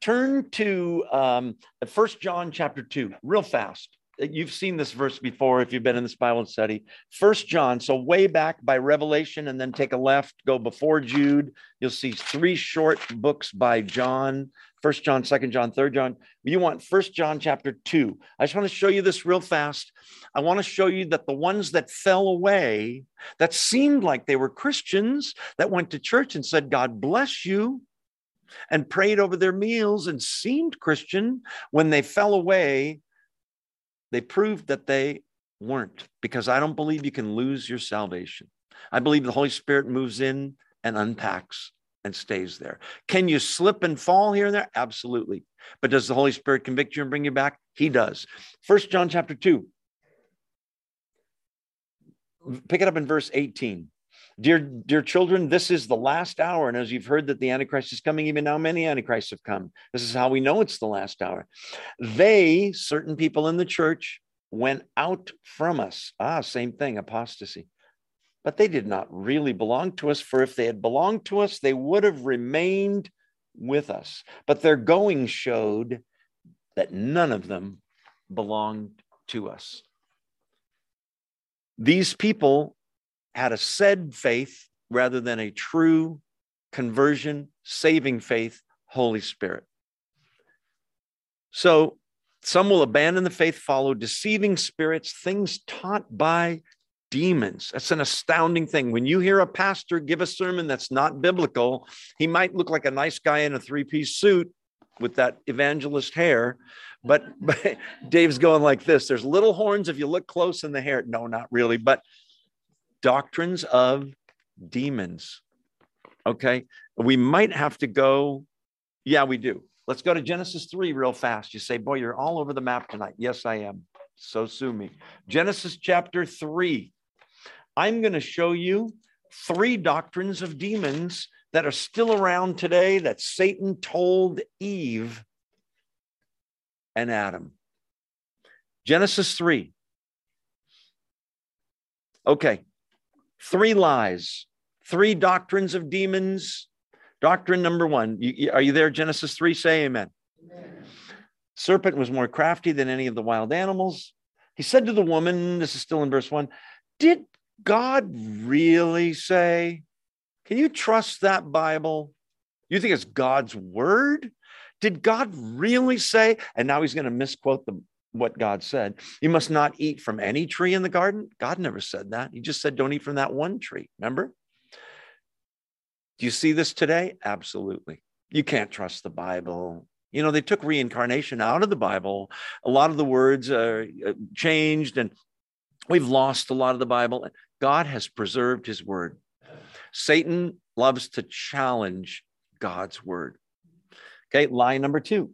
turn to um, First John chapter two, real fast. You've seen this verse before if you've been in this Bible study. First John, so way back by Revelation, and then take a left, go before Jude. You'll see three short books by John. First John, Second John, Third John. You want First John chapter two. I just want to show you this real fast. I want to show you that the ones that fell away, that seemed like they were Christians, that went to church and said, "God bless you," and prayed over their meals and seemed Christian, when they fell away, they proved that they weren't. Because I don't believe you can lose your salvation. I believe the Holy Spirit moves in and unpacks and stays there. Can you slip and fall here and there? Absolutely. But does the Holy Spirit convict you and bring you back? He does. First John chapter 2. Pick it up in verse 18. Dear, dear children, this is the last hour. And as you've heard that the Antichrist is coming, even now many Antichrists have come. This is how we know it's the last hour. They, certain people in the church, went out from us. Ah, same thing, apostasy but they did not really belong to us. For if they had belonged to us, they would have remained with us. But their going showed that none of them belonged to us. These people had a said faith rather than a true conversion, saving faith, Holy Spirit. So some will abandon the faith, follow deceiving spirits, things taught by demons. That's an astounding thing. When you hear a pastor give a sermon that's not biblical, he might look like a nice guy in a three piece suit with that evangelist hair. But, but Dave's going like this there's little horns if you look close in the hair. No, not really, but doctrines of demons. Okay. We might have to go. Yeah, we do. Let's go to Genesis 3 real fast. You say, Boy, you're all over the map tonight. Yes, I am. So sue me. Genesis chapter 3. I'm going to show you three doctrines of demons that are still around today that Satan told Eve and Adam. Genesis 3. Okay, three lies, three doctrines of demons. Doctrine number one. You, are you there, Genesis 3? Say amen. amen. Serpent was more crafty than any of the wild animals. He said to the woman, this is still in verse one, Did God really say? Can you trust that Bible? You think it's God's word? Did God really say? And now he's going to misquote the, what God said. You must not eat from any tree in the garden. God never said that. He just said, don't eat from that one tree. Remember? Do you see this today? Absolutely. You can't trust the Bible. You know, they took reincarnation out of the Bible. A lot of the words are uh, changed, and we've lost a lot of the Bible. God has preserved his word. Satan loves to challenge God's word. Okay, lie number two.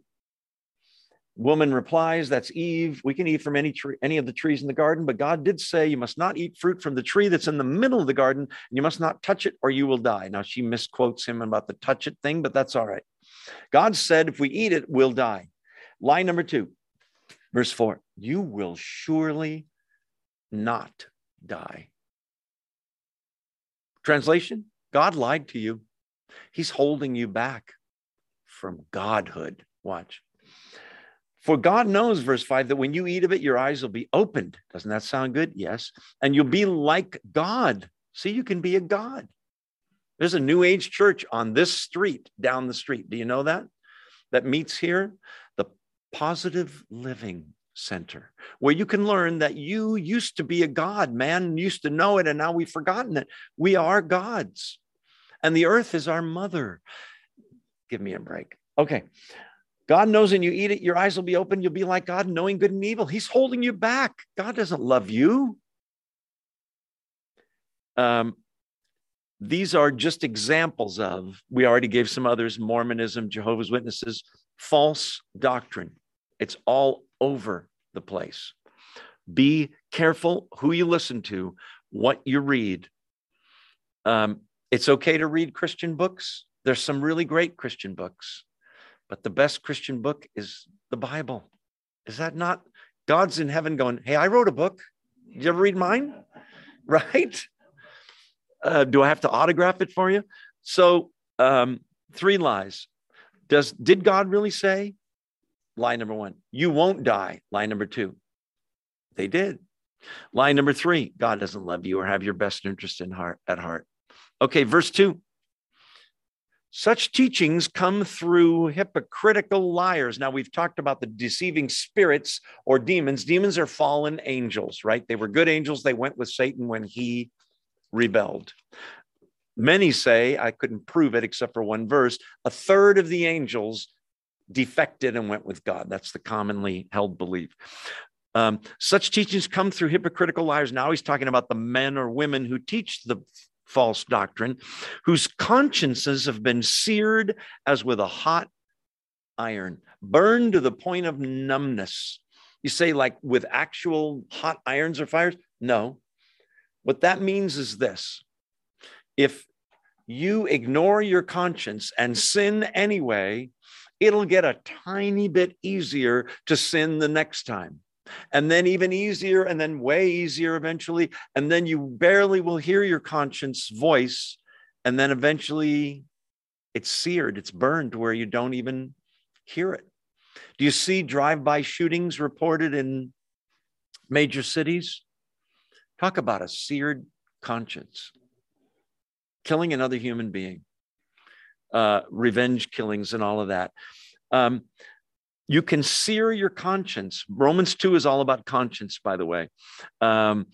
Woman replies, That's Eve. We can eat from any tree, any of the trees in the garden, but God did say you must not eat fruit from the tree that's in the middle of the garden, and you must not touch it or you will die. Now she misquotes him about the touch it thing, but that's all right. God said, if we eat it, we'll die. Lie number two, verse four, you will surely not die. Translation God lied to you. He's holding you back from godhood. Watch. For God knows, verse 5, that when you eat of it, your eyes will be opened. Doesn't that sound good? Yes. And you'll be like God. See, you can be a God. There's a New Age church on this street, down the street. Do you know that? That meets here? The Positive Living Center, where you can learn that you used to be a God. Man used to know it, and now we've forgotten it. We are gods, and the earth is our mother. Give me a break. Okay. God knows when you eat it, your eyes will be open. You'll be like God, knowing good and evil. He's holding you back. God doesn't love you. Um, these are just examples of, we already gave some others Mormonism, Jehovah's Witnesses, false doctrine. It's all over the place. Be careful who you listen to, what you read. Um, it's okay to read Christian books. There's some really great Christian books. But the best Christian book is the Bible. Is that not? God's in heaven going, Hey, I wrote a book. Did you ever read mine? Right? Uh, do I have to autograph it for you? So, um, three lies. Does did God really say? Lie number one, you won't die. Lie number two, they did. Lie number three, God doesn't love you or have your best interest in heart at heart. Okay, verse two. Such teachings come through hypocritical liars. Now, we've talked about the deceiving spirits or demons. Demons are fallen angels, right? They were good angels. They went with Satan when he rebelled. Many say, I couldn't prove it except for one verse, a third of the angels defected and went with God. That's the commonly held belief. Um, such teachings come through hypocritical liars. Now he's talking about the men or women who teach the false doctrine, whose consciences have been seared as with a hot iron, burned to the point of numbness. You say, like with actual hot irons or fires? No. What that means is this if you ignore your conscience and sin anyway, it'll get a tiny bit easier to sin the next time and then even easier, and then way easier eventually. And then you barely will hear your conscience voice. And then eventually it's seared, it's burned where you don't even hear it. Do you see drive by shootings reported in major cities? Talk about a seared conscience, killing another human being, uh, revenge killings, and all of that. Um, you can sear your conscience. Romans 2 is all about conscience, by the way. Um,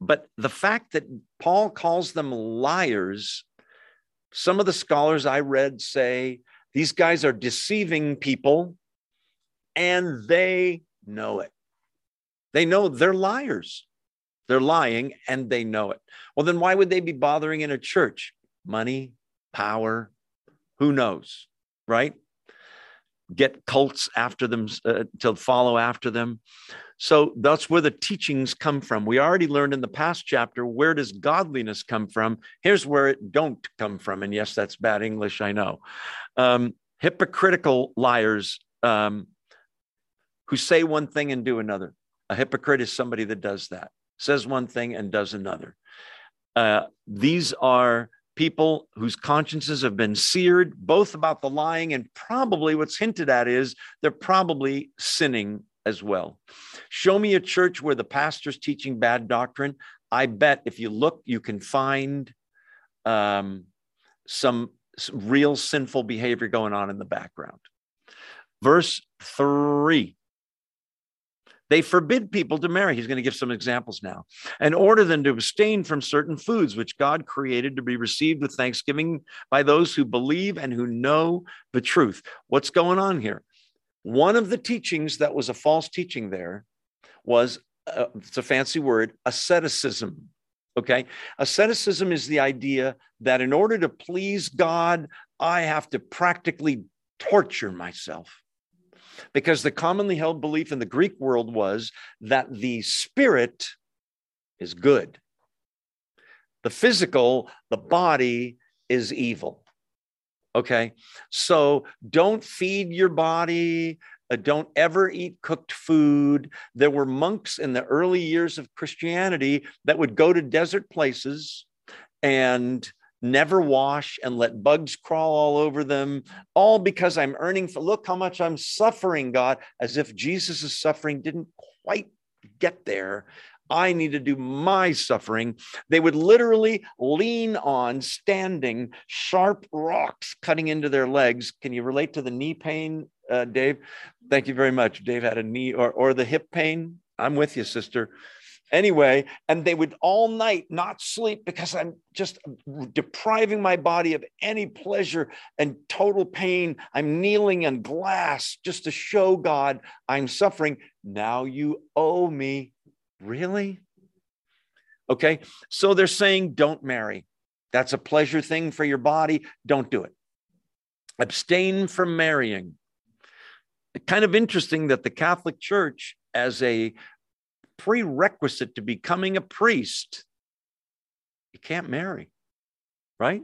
but the fact that Paul calls them liars, some of the scholars I read say these guys are deceiving people and they know it. They know they're liars. They're lying and they know it. Well, then why would they be bothering in a church? Money, power, who knows, right? Get cults after them uh, to follow after them. So that's where the teachings come from. We already learned in the past chapter where does godliness come from? Here's where it don't come from. And yes, that's bad English, I know. Um, hypocritical liars um, who say one thing and do another. A hypocrite is somebody that does that, says one thing and does another. Uh, these are people whose consciences have been seared, both about the lying and probably what's hinted at is they're probably sinning as well. Show me a church where the pastor's teaching bad doctrine. I bet if you look, you can find um, some, some real sinful behavior going on in the background. Verse three They forbid people to marry. He's going to give some examples now and order them to abstain from certain foods which God created to be received with thanksgiving by those who believe and who know the truth. What's going on here? One of the teachings that was a false teaching there was uh, it's a fancy word asceticism. Okay. Asceticism is the idea that in order to please God, I have to practically torture myself because the commonly held belief in the Greek world was that the spirit is good, the physical, the body is evil. Okay, so don't feed your body. Uh, don't ever eat cooked food. There were monks in the early years of Christianity that would go to desert places and never wash and let bugs crawl all over them, all because I'm earning for look how much I'm suffering, God, as if Jesus' suffering didn't quite get there. I need to do my suffering. They would literally lean on standing sharp rocks cutting into their legs. Can you relate to the knee pain, uh, Dave? Thank you very much. Dave had a knee or, or the hip pain. I'm with you, sister anyway and they would all night not sleep because i'm just depriving my body of any pleasure and total pain. I'm kneeling in glass just to show god i'm suffering. Now you owe me. Really? Okay so they're saying don't marry. That's a pleasure thing for your body. Don't do it. Abstain from marrying. Kind of interesting that the catholic church as a prerequisite to becoming a priest, you can't marry, right?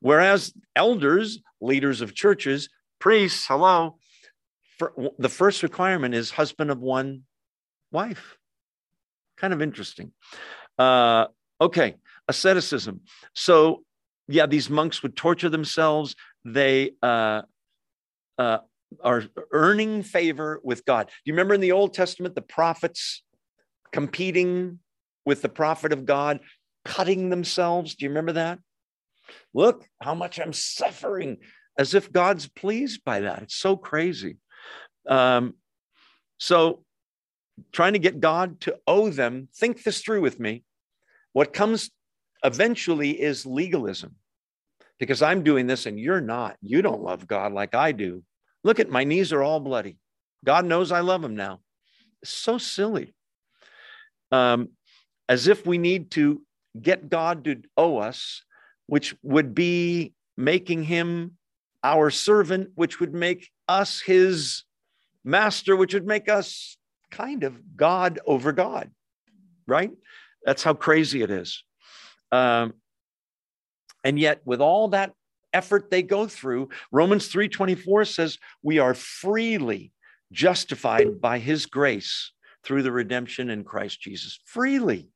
Whereas elders, leaders of churches, priests, hello, for, the first requirement is husband of one wife. Kind of interesting. Uh, okay, asceticism. So, yeah, these monks would torture themselves. They uh, uh, are earning favor with God. Do you remember in the Old Testament, the prophets competing with the prophet of God, cutting themselves. Do you remember that? Look how much I'm suffering, as if God's pleased by that. It's so crazy. Um, so, trying to get God to owe them, think this through with me. What comes eventually is legalism because I'm doing this and you're not. You don't love God like I do. Look at my knees are all bloody. God knows I love him now. It's so silly um, as if we need to get God to owe us, which would be making him our servant, which would make us his master, which would make us kind of God over God, right? That's how crazy it is. Um, and yet, with all that effort they go through, Romans 3:24 says, "We are freely justified by his grace through the redemption in Christ Jesus freely.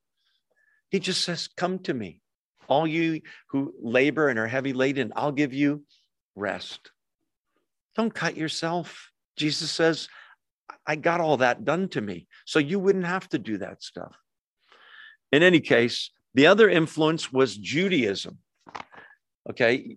He just says, Come to me, all you who labor and are heavy laden, I'll give you rest. Don't cut yourself. Jesus says, I got all that done to me, so you wouldn't have to do that stuff. In any case, the other influence was Judaism. Okay,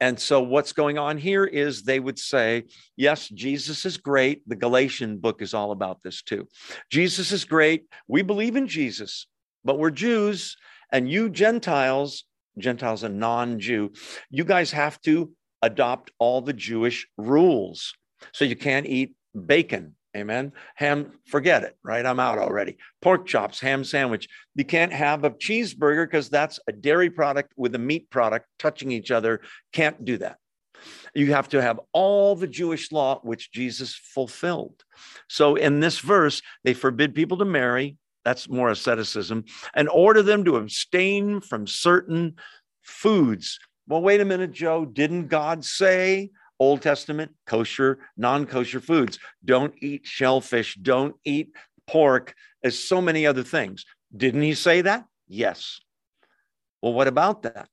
and so, what's going on here is they would say, Yes, Jesus is great. The Galatian book is all about this too. Jesus is great. We believe in Jesus, but we're Jews, and you Gentiles, Gentiles and non Jew, you guys have to adopt all the Jewish rules. So, you can't eat bacon Amen. Ham, forget it, right? I'm out already. Pork chops, ham sandwich. You can't have a cheeseburger because that's a dairy product with a meat product touching each other. Can't do that. You have to have all the Jewish law, which Jesus fulfilled. So in this verse, they forbid people to marry. That's more asceticism and order them to abstain from certain foods. Well, wait a minute, Joe. Didn't God say Old Testament, kosher, non kosher foods. Don't eat shellfish. Don't eat pork. as so many other things. Didn't he say that? Yes. Well, what about that?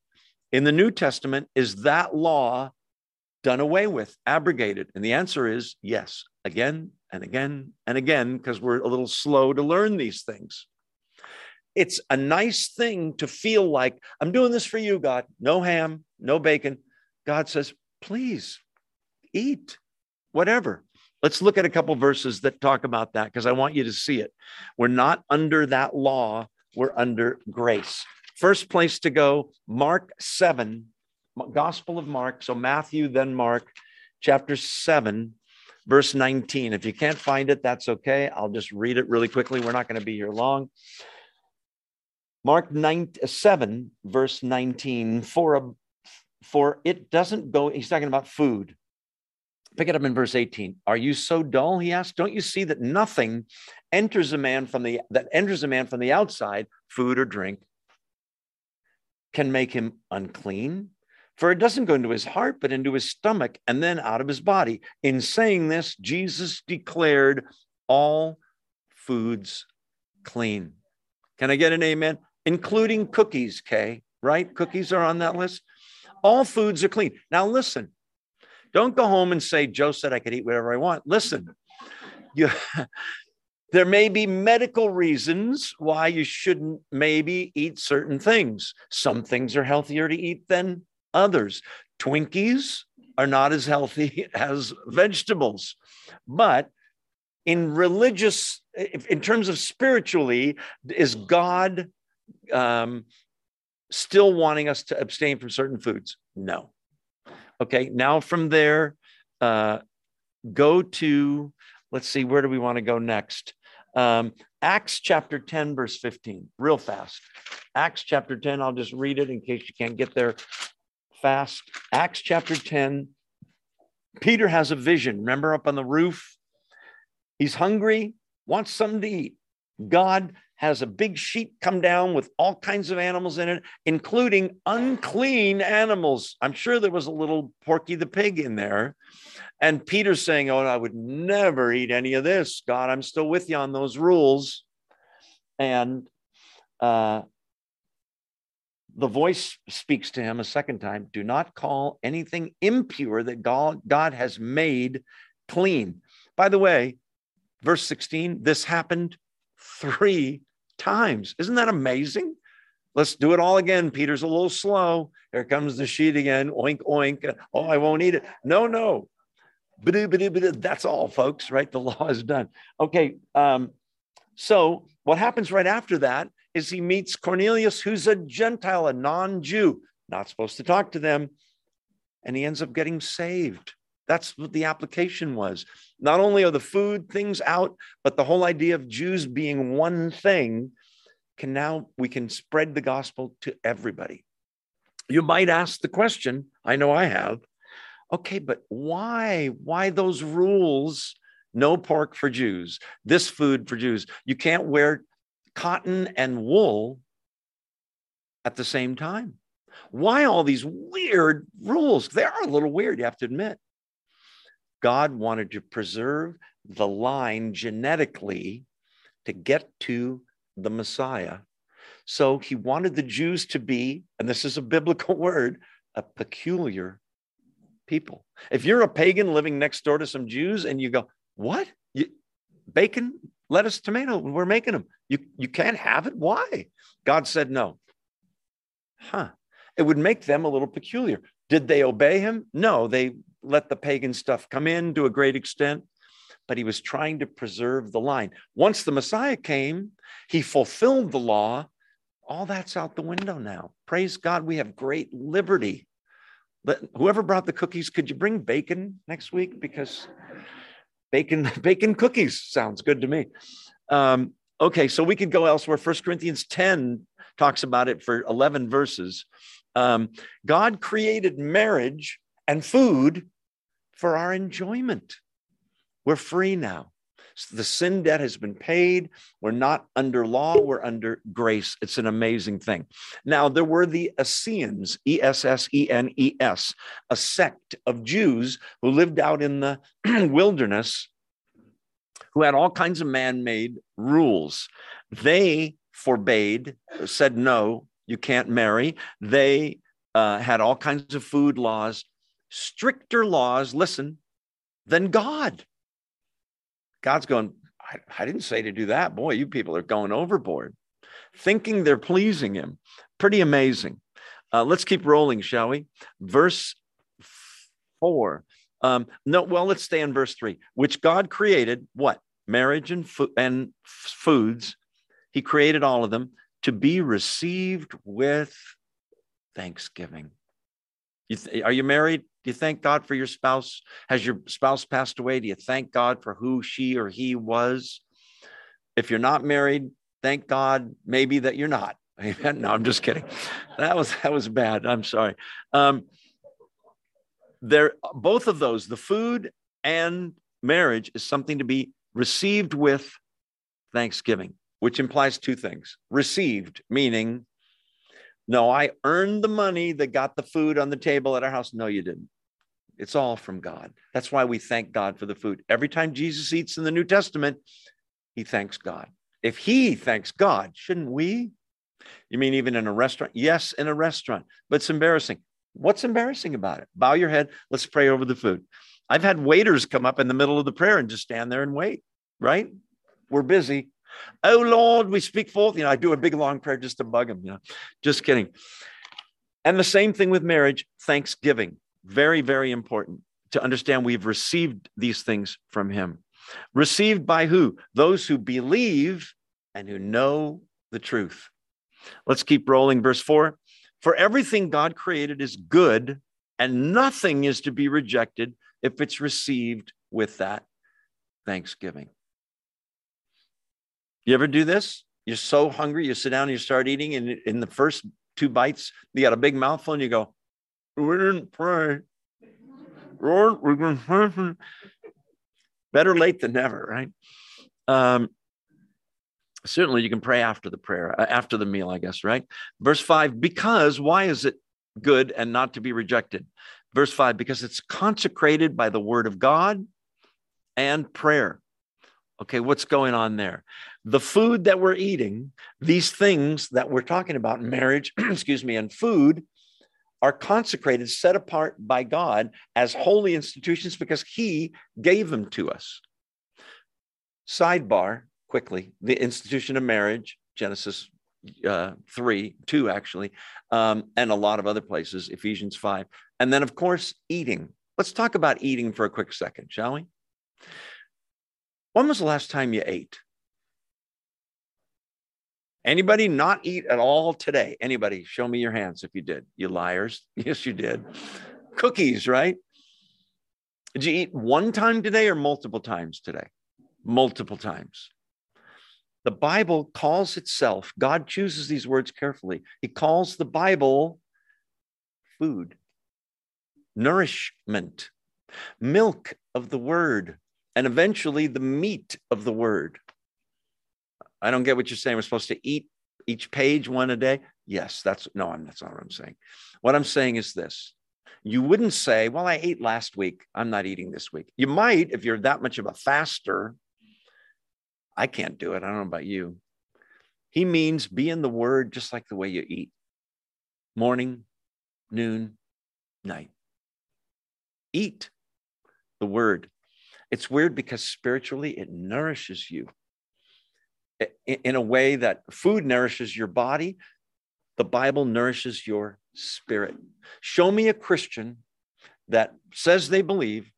In the New Testament, is that law done away with, abrogated? And the answer is yes, again and again and again, because we're a little slow to learn these things. It's a nice thing to feel like, I'm doing this for you, God. No ham, no bacon. God says, please eat, whatever. Let's look at a couple verses that talk about that because I want you to see it. We're not under that law, we're under grace. First place to go, Mark 7, Gospel of Mark. So Matthew, then Mark, chapter 7, verse 19. If you can't find it, that's okay. I'll just read it really quickly. We're not going to be here long. Mark 9, uh, 7, verse 19. For, a, for it doesn't go, he's talking about food. Pick it up in verse 18. Are you so dull? He asked. Don't you see that nothing enters a man from the that enters a man from the outside, food or drink, can make him unclean? For it doesn't go into his heart, but into his stomach and then out of his body. In saying this, Jesus declared all foods clean. Can I get an amen? Including cookies, Kay, right? Cookies are on that list. All foods are clean. Now, listen, don't go home and say, Joe said I could eat whatever I want. Listen, you, there may be medical reasons why you shouldn't maybe eat certain things. Some things are healthier to eat than others. Twinkies are not as healthy as vegetables. But in religious, in terms of spiritually, is God um, still wanting us to abstain from certain foods? No. Okay, now from there, uh, go to, let's see, where do we want to go next? Um, Acts chapter 10, verse 15, real fast. Acts chapter 10, I'll just read it in case you can't get there fast. Acts chapter 10, Peter has a vision. Remember up on the roof? He's hungry, wants something to eat. God has a big sheet come down with all kinds of animals in it, including unclean animals. I'm sure there was a little Porky the pig in there. And Peter's saying, Oh, I would never eat any of this. God, I'm still with you on those rules. And uh, the voice speaks to him a second time do not call anything impure that God, God has made clean. By the way, verse 16, this happened three times. Isn't that amazing? Let's do it all again. Peter's a little slow. Here comes the sheet again. Oink, oink. Oh, I won't eat it. No, no. That's all, folks, right? The law is done. Okay. Um, so, what happens right after that is he meets Cornelius, who's a Gentile, a non Jew, not supposed to talk to them. And he ends up getting saved. That's what the application was. Not only are the food things out, but the whole idea of Jews being one thing can now, we can spread the gospel to everybody. You might ask the question, I know I have, okay, but why? Why those rules? No pork for Jews, this food for Jews. You can't wear cotton and wool at the same time. Why all these weird rules? They are a little weird, you have to admit. God wanted to preserve the line genetically to get to the Messiah. So he wanted the Jews to be, and this is a biblical word, a peculiar people. If you're a pagan living next door to some Jews and you go, What? You, bacon, lettuce, tomato, we're making them. You, you can't have it. Why? God said no. Huh. It would make them a little peculiar. Did they obey him? No, they let the pagan stuff come in to a great extent, but he was trying to preserve the line. Once the Messiah came, he fulfilled the law. All that's out the window now. Praise God, we have great liberty. But whoever brought the cookies, could you bring bacon next week? Because bacon, bacon cookies sounds good to me. Um, okay, so we could go elsewhere. First Corinthians 10 talks about it for 11 verses. Um, God created marriage and food for our enjoyment. We're free now. The sin debt has been paid. We're not under law, we're under grace. It's an amazing thing. Now, there were the Essenes, E S S E N E S, a sect of Jews who lived out in the wilderness who had all kinds of man made rules. They forbade, said, no, you can't marry. They uh, had all kinds of food laws stricter laws, listen, than God. God's going, I, I, didn't say to do that. Boy, you people are going overboard, thinking they're pleasing him. Pretty amazing. Uh, let's keep rolling, shall we? Verse four Um, no, well, let's stay in verse three, which God created what? Marriage and, fo- and foods. He created all of them to be received with thanksgiving. You th- are you married? Do you thank God for your spouse? Has your spouse passed away? Do you thank God for who she or he was? If you're not married, thank God maybe that you're not. No, I'm just kidding. That was that was bad. I'm sorry. Um, there, both of those, the food and marriage, is something to be received with thanksgiving, which implies two things. Received, meaning, no, I earned the money that got the food on the table at our house. No, you didn't. It's all from God. That's why we thank God for the food. Every time Jesus eats in the New Testament, he thanks God. If he thanks God, shouldn't we? You mean even in a restaurant? Yes, in a restaurant, but it's embarrassing. What's embarrassing about it? Bow your head. Let's pray over the food. I've had waiters come up in the middle of the prayer and just stand there and wait, right? We're busy. Oh Lord, we speak forth. You know, I do a big long prayer just to bug him, you know. Just kidding. And the same thing with marriage, thanksgiving. Very, very important to understand we've received these things from him. Received by who? Those who believe and who know the truth. Let's keep rolling. Verse four. For everything God created is good, and nothing is to be rejected if it's received with that thanksgiving. You ever do this? You're so hungry, you sit down and you start eating, and in the first two bites, you got a big mouthful, and you go, We didn't pray. Lord, we're going to better late than never, right? Um, certainly you can pray after the prayer, uh, after the meal, I guess, right? Verse five, because why is it good and not to be rejected? Verse five, because it's consecrated by the word of God and prayer. Okay, what's going on there? The food that we're eating, these things that we're talking about, marriage, excuse me, and food, are consecrated, set apart by God as holy institutions because He gave them to us. Sidebar quickly the institution of marriage, Genesis uh, 3, 2 actually, um, and a lot of other places, Ephesians 5. And then, of course, eating. Let's talk about eating for a quick second, shall we? When was the last time you ate? Anybody not eat at all today? Anybody? Show me your hands if you did. You liars. Yes, you did. Cookies, right? Did you eat one time today or multiple times today? Multiple times. The Bible calls itself, God chooses these words carefully. He calls the Bible food, nourishment, milk of the word, and eventually the meat of the word. I don't get what you're saying. We're supposed to eat each page one a day. Yes, that's no, I'm, that's not what I'm saying. What I'm saying is this you wouldn't say, Well, I ate last week. I'm not eating this week. You might if you're that much of a faster I can't do it. I don't know about you. He means be in the word just like the way you eat morning, noon, night. Eat the word. It's weird because spiritually it nourishes you in a way that food nourishes your body. The Bible nourishes your spirit. Show me a Christian that says they believe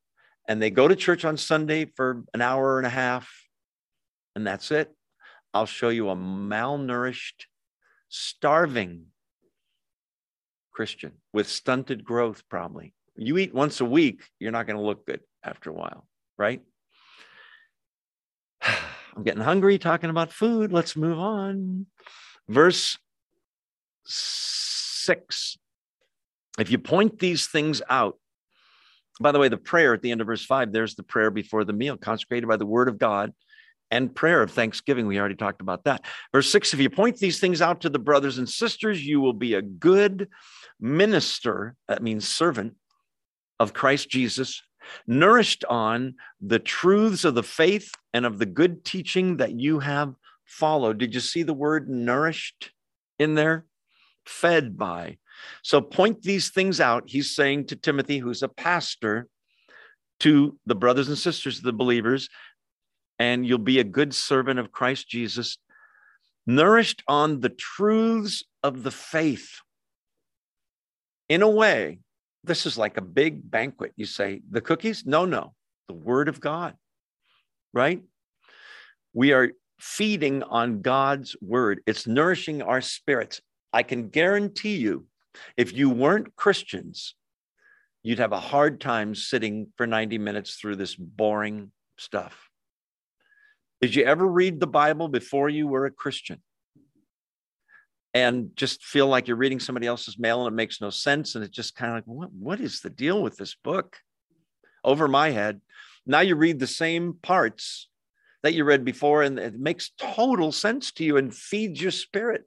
and they go to church on Sunday for an hour and a half and that's it. I'll show you a malnourished, starving Christian with stunted growth, probably. You eat once a week, you're not going to look good after a while, right? I'm getting hungry talking about food. Let's move on. Verse six. If you point these things out, by the way, the prayer at the end of verse five, there's the prayer before the meal, consecrated by the word of God and prayer of thanksgiving. We already talked about that. Verse six if you point these things out to the brothers and sisters, you will be a good minister, that means servant of Christ Jesus, nourished on the truths of the faith and of the good teaching that you have followed. Did you see the word nourished in there? Fed by. So point these things out. He's saying to Timothy, who's a pastor, to the brothers and sisters, of the believers, and you'll be a good servant of Christ Jesus, nourished on the truths of the faith in a way This is like a big banquet. You say, the cookies? No, no, the word of God, right? We are feeding on God's word, it's nourishing our spirits. I can guarantee you, if you weren't Christians, you'd have a hard time sitting for 90 minutes through this boring stuff. Did you ever read the Bible before you were a Christian? And just feel like you're reading somebody else's mail and it makes no sense. And it's just kind of like, what, what is the deal with this book? Over my head. Now you read the same parts that you read before, and it makes total sense to you and feeds your spirit.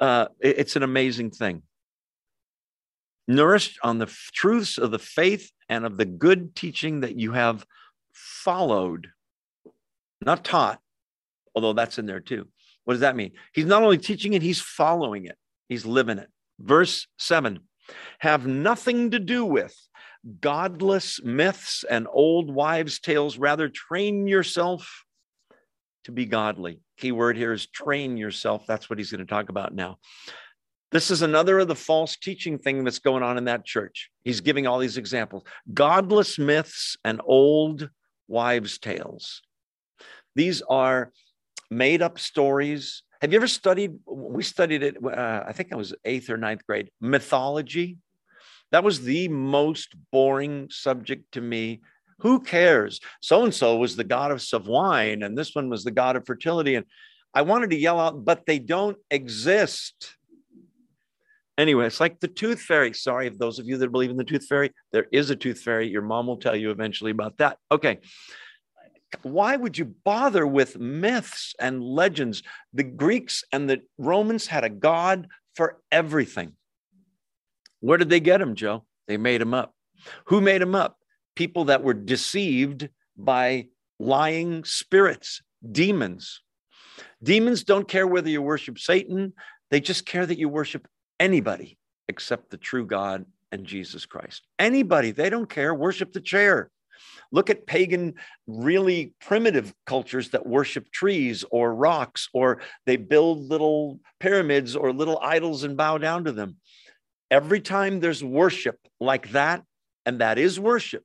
Uh, it, it's an amazing thing. Nourished on the f- truths of the faith and of the good teaching that you have followed, not taught, although that's in there too. What does that mean? He's not only teaching it, he's following it, he's living it. Verse seven have nothing to do with godless myths and old wives' tales. Rather, train yourself to be godly. Key word here is train yourself. That's what he's going to talk about now. This is another of the false teaching thing that's going on in that church. He's giving all these examples godless myths and old wives' tales. These are made up stories. Have you ever studied? We studied it, uh, I think I was eighth or ninth grade, mythology. That was the most boring subject to me. Who cares? So and so was the goddess of wine, and this one was the god of fertility. And I wanted to yell out, but they don't exist. Anyway, it's like the tooth fairy. Sorry, if those of you that believe in the tooth fairy, there is a tooth fairy. Your mom will tell you eventually about that. Okay. Why would you bother with myths and legends? The Greeks and the Romans had a god for everything. Where did they get them, Joe? They made them up. Who made them up? People that were deceived by lying spirits, demons. Demons don't care whether you worship Satan, they just care that you worship anybody except the true God and Jesus Christ. Anybody, they don't care. Worship the chair. Look at pagan, really primitive cultures that worship trees or rocks, or they build little pyramids or little idols and bow down to them. Every time there's worship like that, and that is worship,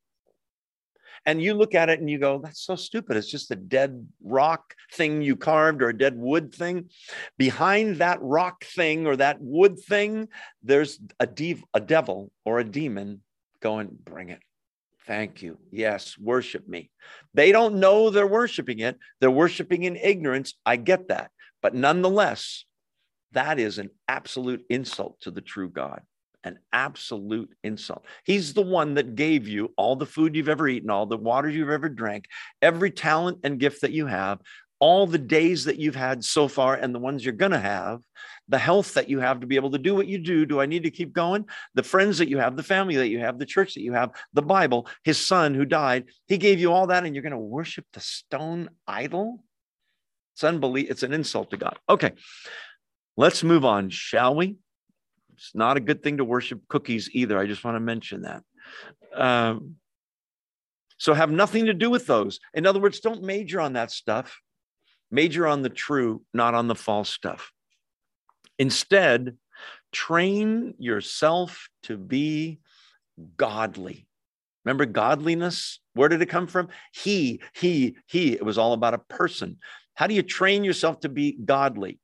and you look at it and you go, that's so stupid. It's just a dead rock thing you carved or a dead wood thing. Behind that rock thing or that wood thing, there's a, dev- a devil or a demon going, bring it. Thank you. Yes, worship me. They don't know they're worshiping it. They're worshiping in ignorance. I get that. But nonetheless, that is an absolute insult to the true God an absolute insult. He's the one that gave you all the food you've ever eaten, all the water you've ever drank, every talent and gift that you have, all the days that you've had so far, and the ones you're going to have, the health that you have to be able to do what you do. Do I need to keep going? The friends that you have, the family that you have, the church that you have, the Bible, his son who died, he gave you all that, and you're going to worship the stone idol? It's unbelievable. It's an insult to God. Okay, let's move on, shall we? It's not a good thing to worship cookies either. I just want to mention that. Um, so have nothing to do with those. In other words, don't major on that stuff. Major on the true, not on the false stuff. Instead, train yourself to be godly. Remember godliness? Where did it come from? He, he, he. It was all about a person. How do you train yourself to be godly?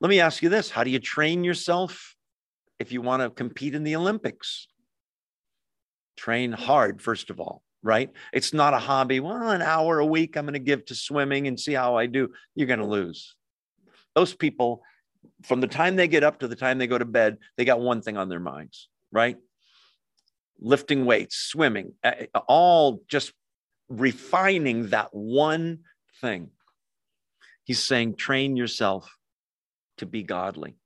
Let me ask you this How do you train yourself if you want to compete in the Olympics. Train hard, first of all, right? It's not a hobby. Well, an hour a week I'm going to give to swimming and see how I do. You're going to lose. Those people, from the time they get up to the time they go to bed, they got one thing on their minds, right? Lifting weights, swimming, all just refining that one thing. He's saying, train yourself to be godly.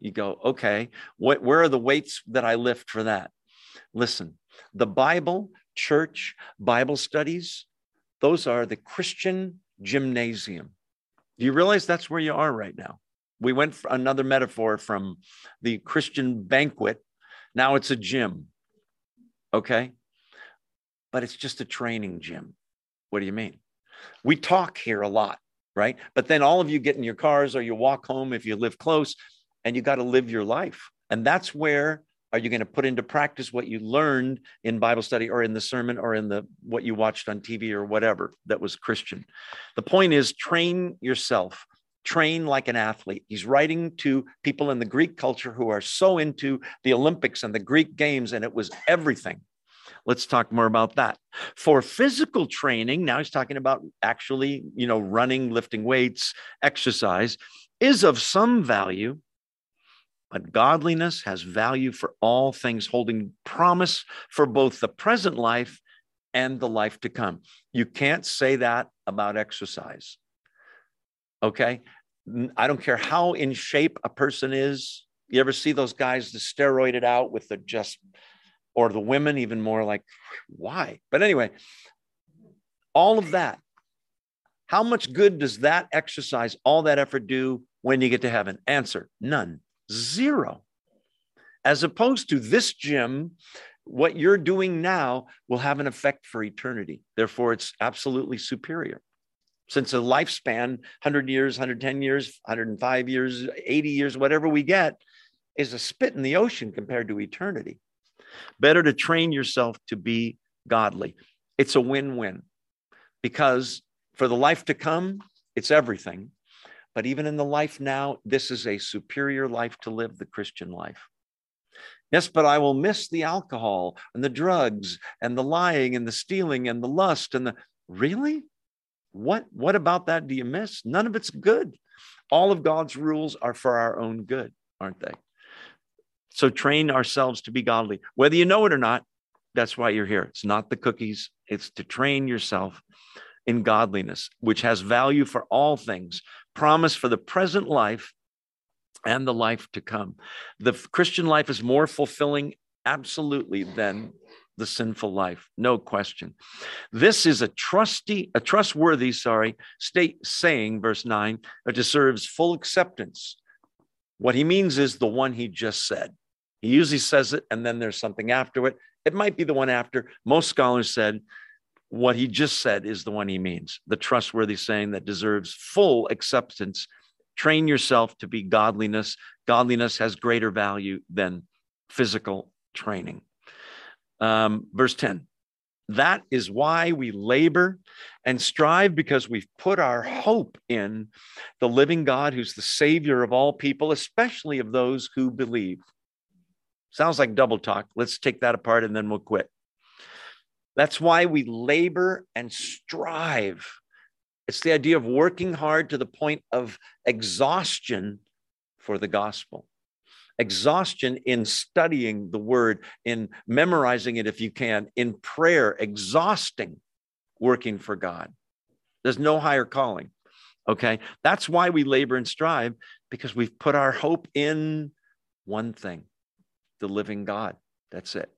You go, okay, what, where are the weights that I lift for that? Listen, the Bible, church, Bible studies, those are the Christian gymnasium. Do you realize that's where you are right now? We went for another metaphor from the Christian banquet. Now it's a gym. Okay. But it's just a training gym. What do you mean? We talk here a lot, right? But then all of you get in your cars or you walk home if you live close and you got to live your life. And that's where are you going to put into practice what you learned in bible study or in the sermon or in the what you watched on tv or whatever that was christian? The point is train yourself. Train like an athlete. He's writing to people in the greek culture who are so into the olympics and the greek games and it was everything. Let's talk more about that. For physical training now he's talking about actually you know running lifting weights exercise is of some value but godliness has value for all things, holding promise for both the present life and the life to come. You can't say that about exercise. Okay. I don't care how in shape a person is. You ever see those guys, the steroided out with the just, or the women, even more like, why? But anyway, all of that. How much good does that exercise, all that effort do when you get to heaven? Answer none. Zero. As opposed to this gym, what you're doing now will have an effect for eternity. Therefore, it's absolutely superior. Since a lifespan, 100 years, 110 years, 105 years, 80 years, whatever we get, is a spit in the ocean compared to eternity. Better to train yourself to be godly. It's a win win because for the life to come, it's everything. But even in the life now, this is a superior life to live the Christian life. Yes, but I will miss the alcohol and the drugs and the lying and the stealing and the lust and the really? What what about that do you miss? None of it's good. All of God's rules are for our own good, aren't they? So train ourselves to be godly. Whether you know it or not, that's why you're here. It's not the cookies, it's to train yourself in godliness, which has value for all things, promise for the present life and the life to come. The Christian life is more fulfilling, absolutely, than the sinful life, no question. This is a trusty, a trustworthy, sorry, state saying, verse 9, that deserves full acceptance. What he means is the one he just said. He usually says it, and then there's something after it. It might be the one after. Most scholars said what he just said is the one he means the trustworthy saying that deserves full acceptance. Train yourself to be godliness. Godliness has greater value than physical training. Um, verse 10 that is why we labor and strive because we've put our hope in the living God who's the Savior of all people, especially of those who believe. Sounds like double talk. Let's take that apart and then we'll quit. That's why we labor and strive. It's the idea of working hard to the point of exhaustion for the gospel. Exhaustion in studying the word, in memorizing it if you can, in prayer, exhausting working for God. There's no higher calling. Okay. That's why we labor and strive because we've put our hope in one thing the living God. That's it.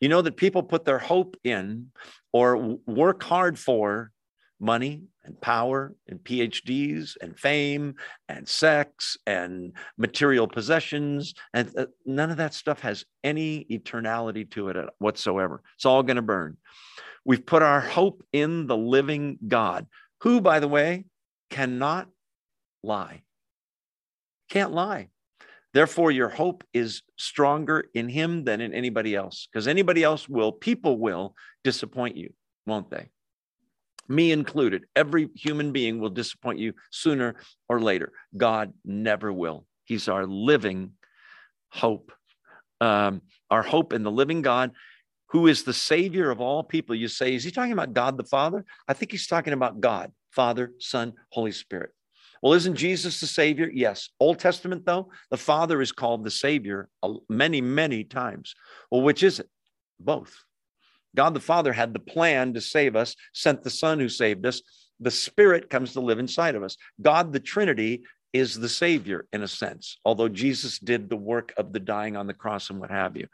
You know that people put their hope in or work hard for money and power and PhDs and fame and sex and material possessions. And uh, none of that stuff has any eternality to it whatsoever. It's all going to burn. We've put our hope in the living God, who, by the way, cannot lie. Can't lie. Therefore, your hope is stronger in him than in anybody else, because anybody else will, people will disappoint you, won't they? Me included. Every human being will disappoint you sooner or later. God never will. He's our living hope. Um, our hope in the living God, who is the Savior of all people. You say, is he talking about God the Father? I think he's talking about God, Father, Son, Holy Spirit. Well, isn't Jesus the Savior? Yes. Old Testament, though, the Father is called the Savior many, many times. Well, which is it? Both. God the Father had the plan to save us, sent the Son who saved us. The Spirit comes to live inside of us. God the Trinity is the Savior in a sense, although Jesus did the work of the dying on the cross and what have you.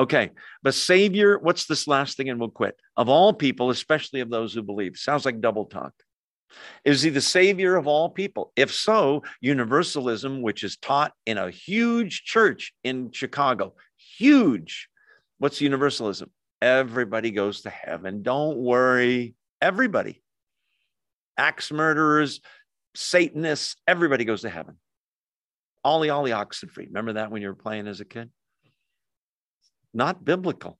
Okay, but Savior, what's this last thing? And we'll quit. Of all people, especially of those who believe. Sounds like double talk. Is he the savior of all people? If so, universalism, which is taught in a huge church in Chicago, huge. What's universalism? Everybody goes to heaven. Don't worry. Everybody. Axe murderers, Satanists, everybody goes to heaven. Ollie, Ollie Oxenfree. Remember that when you were playing as a kid? not biblical.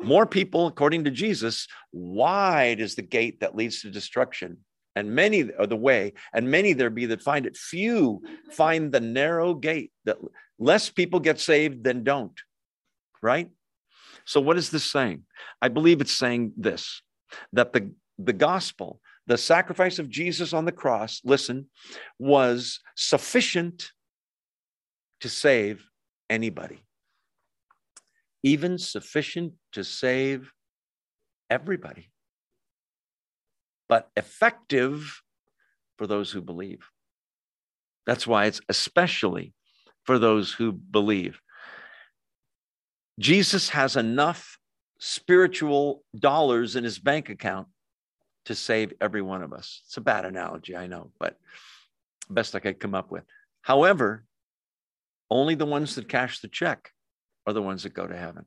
More people, according to Jesus, wide is the gate that leads to destruction, and many are the way, and many there be that find it. Few find the narrow gate that less people get saved than don't, right? So, what is this saying? I believe it's saying this that the, the gospel, the sacrifice of Jesus on the cross, listen, was sufficient to save anybody, even sufficient to save everybody, but effective for those who believe. That's why it's especially for those who believe. Jesus has enough spiritual dollars in his bank account to save every one of us. It's a bad analogy, I know, but best I could come up with. However, only the ones that cash the check are the ones that go to heaven.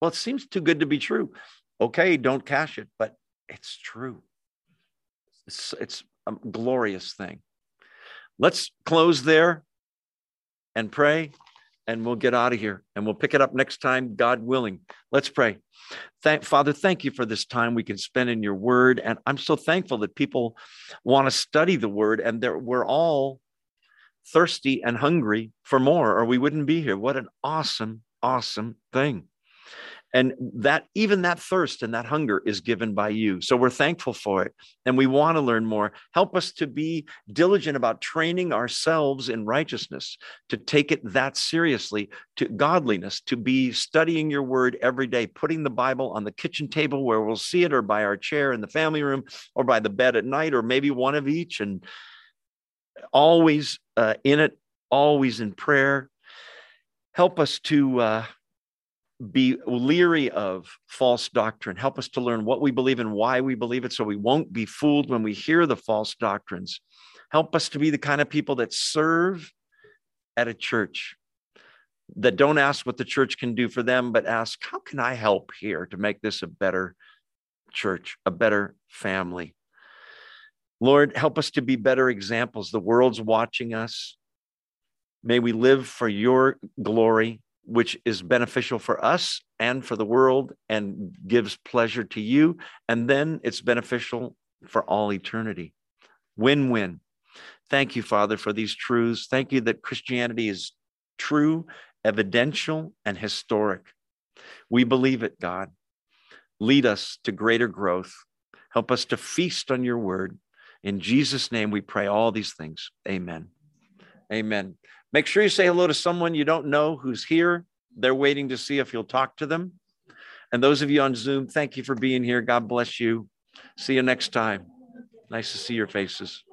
Well, it seems too good to be true. Okay, don't cash it, but it's true. It's, it's a glorious thing. Let's close there and pray, and we'll get out of here and we'll pick it up next time, God willing. Let's pray. Thank, Father, thank you for this time we can spend in your word. And I'm so thankful that people want to study the word and that we're all thirsty and hungry for more, or we wouldn't be here. What an awesome, awesome thing. And that even that thirst and that hunger is given by you. So we're thankful for it and we want to learn more. Help us to be diligent about training ourselves in righteousness, to take it that seriously, to godliness, to be studying your word every day, putting the Bible on the kitchen table where we'll see it, or by our chair in the family room, or by the bed at night, or maybe one of each. And always uh, in it, always in prayer. Help us to uh, be leery of false doctrine. Help us to learn what we believe and why we believe it so we won't be fooled when we hear the false doctrines. Help us to be the kind of people that serve at a church, that don't ask what the church can do for them, but ask, how can I help here to make this a better church, a better family? Lord, help us to be better examples. The world's watching us. May we live for your glory, which is beneficial for us and for the world and gives pleasure to you. And then it's beneficial for all eternity. Win win. Thank you, Father, for these truths. Thank you that Christianity is true, evidential, and historic. We believe it, God. Lead us to greater growth. Help us to feast on your word. In Jesus' name, we pray all these things. Amen. Amen. Make sure you say hello to someone you don't know who's here. They're waiting to see if you'll talk to them. And those of you on Zoom, thank you for being here. God bless you. See you next time. Nice to see your faces.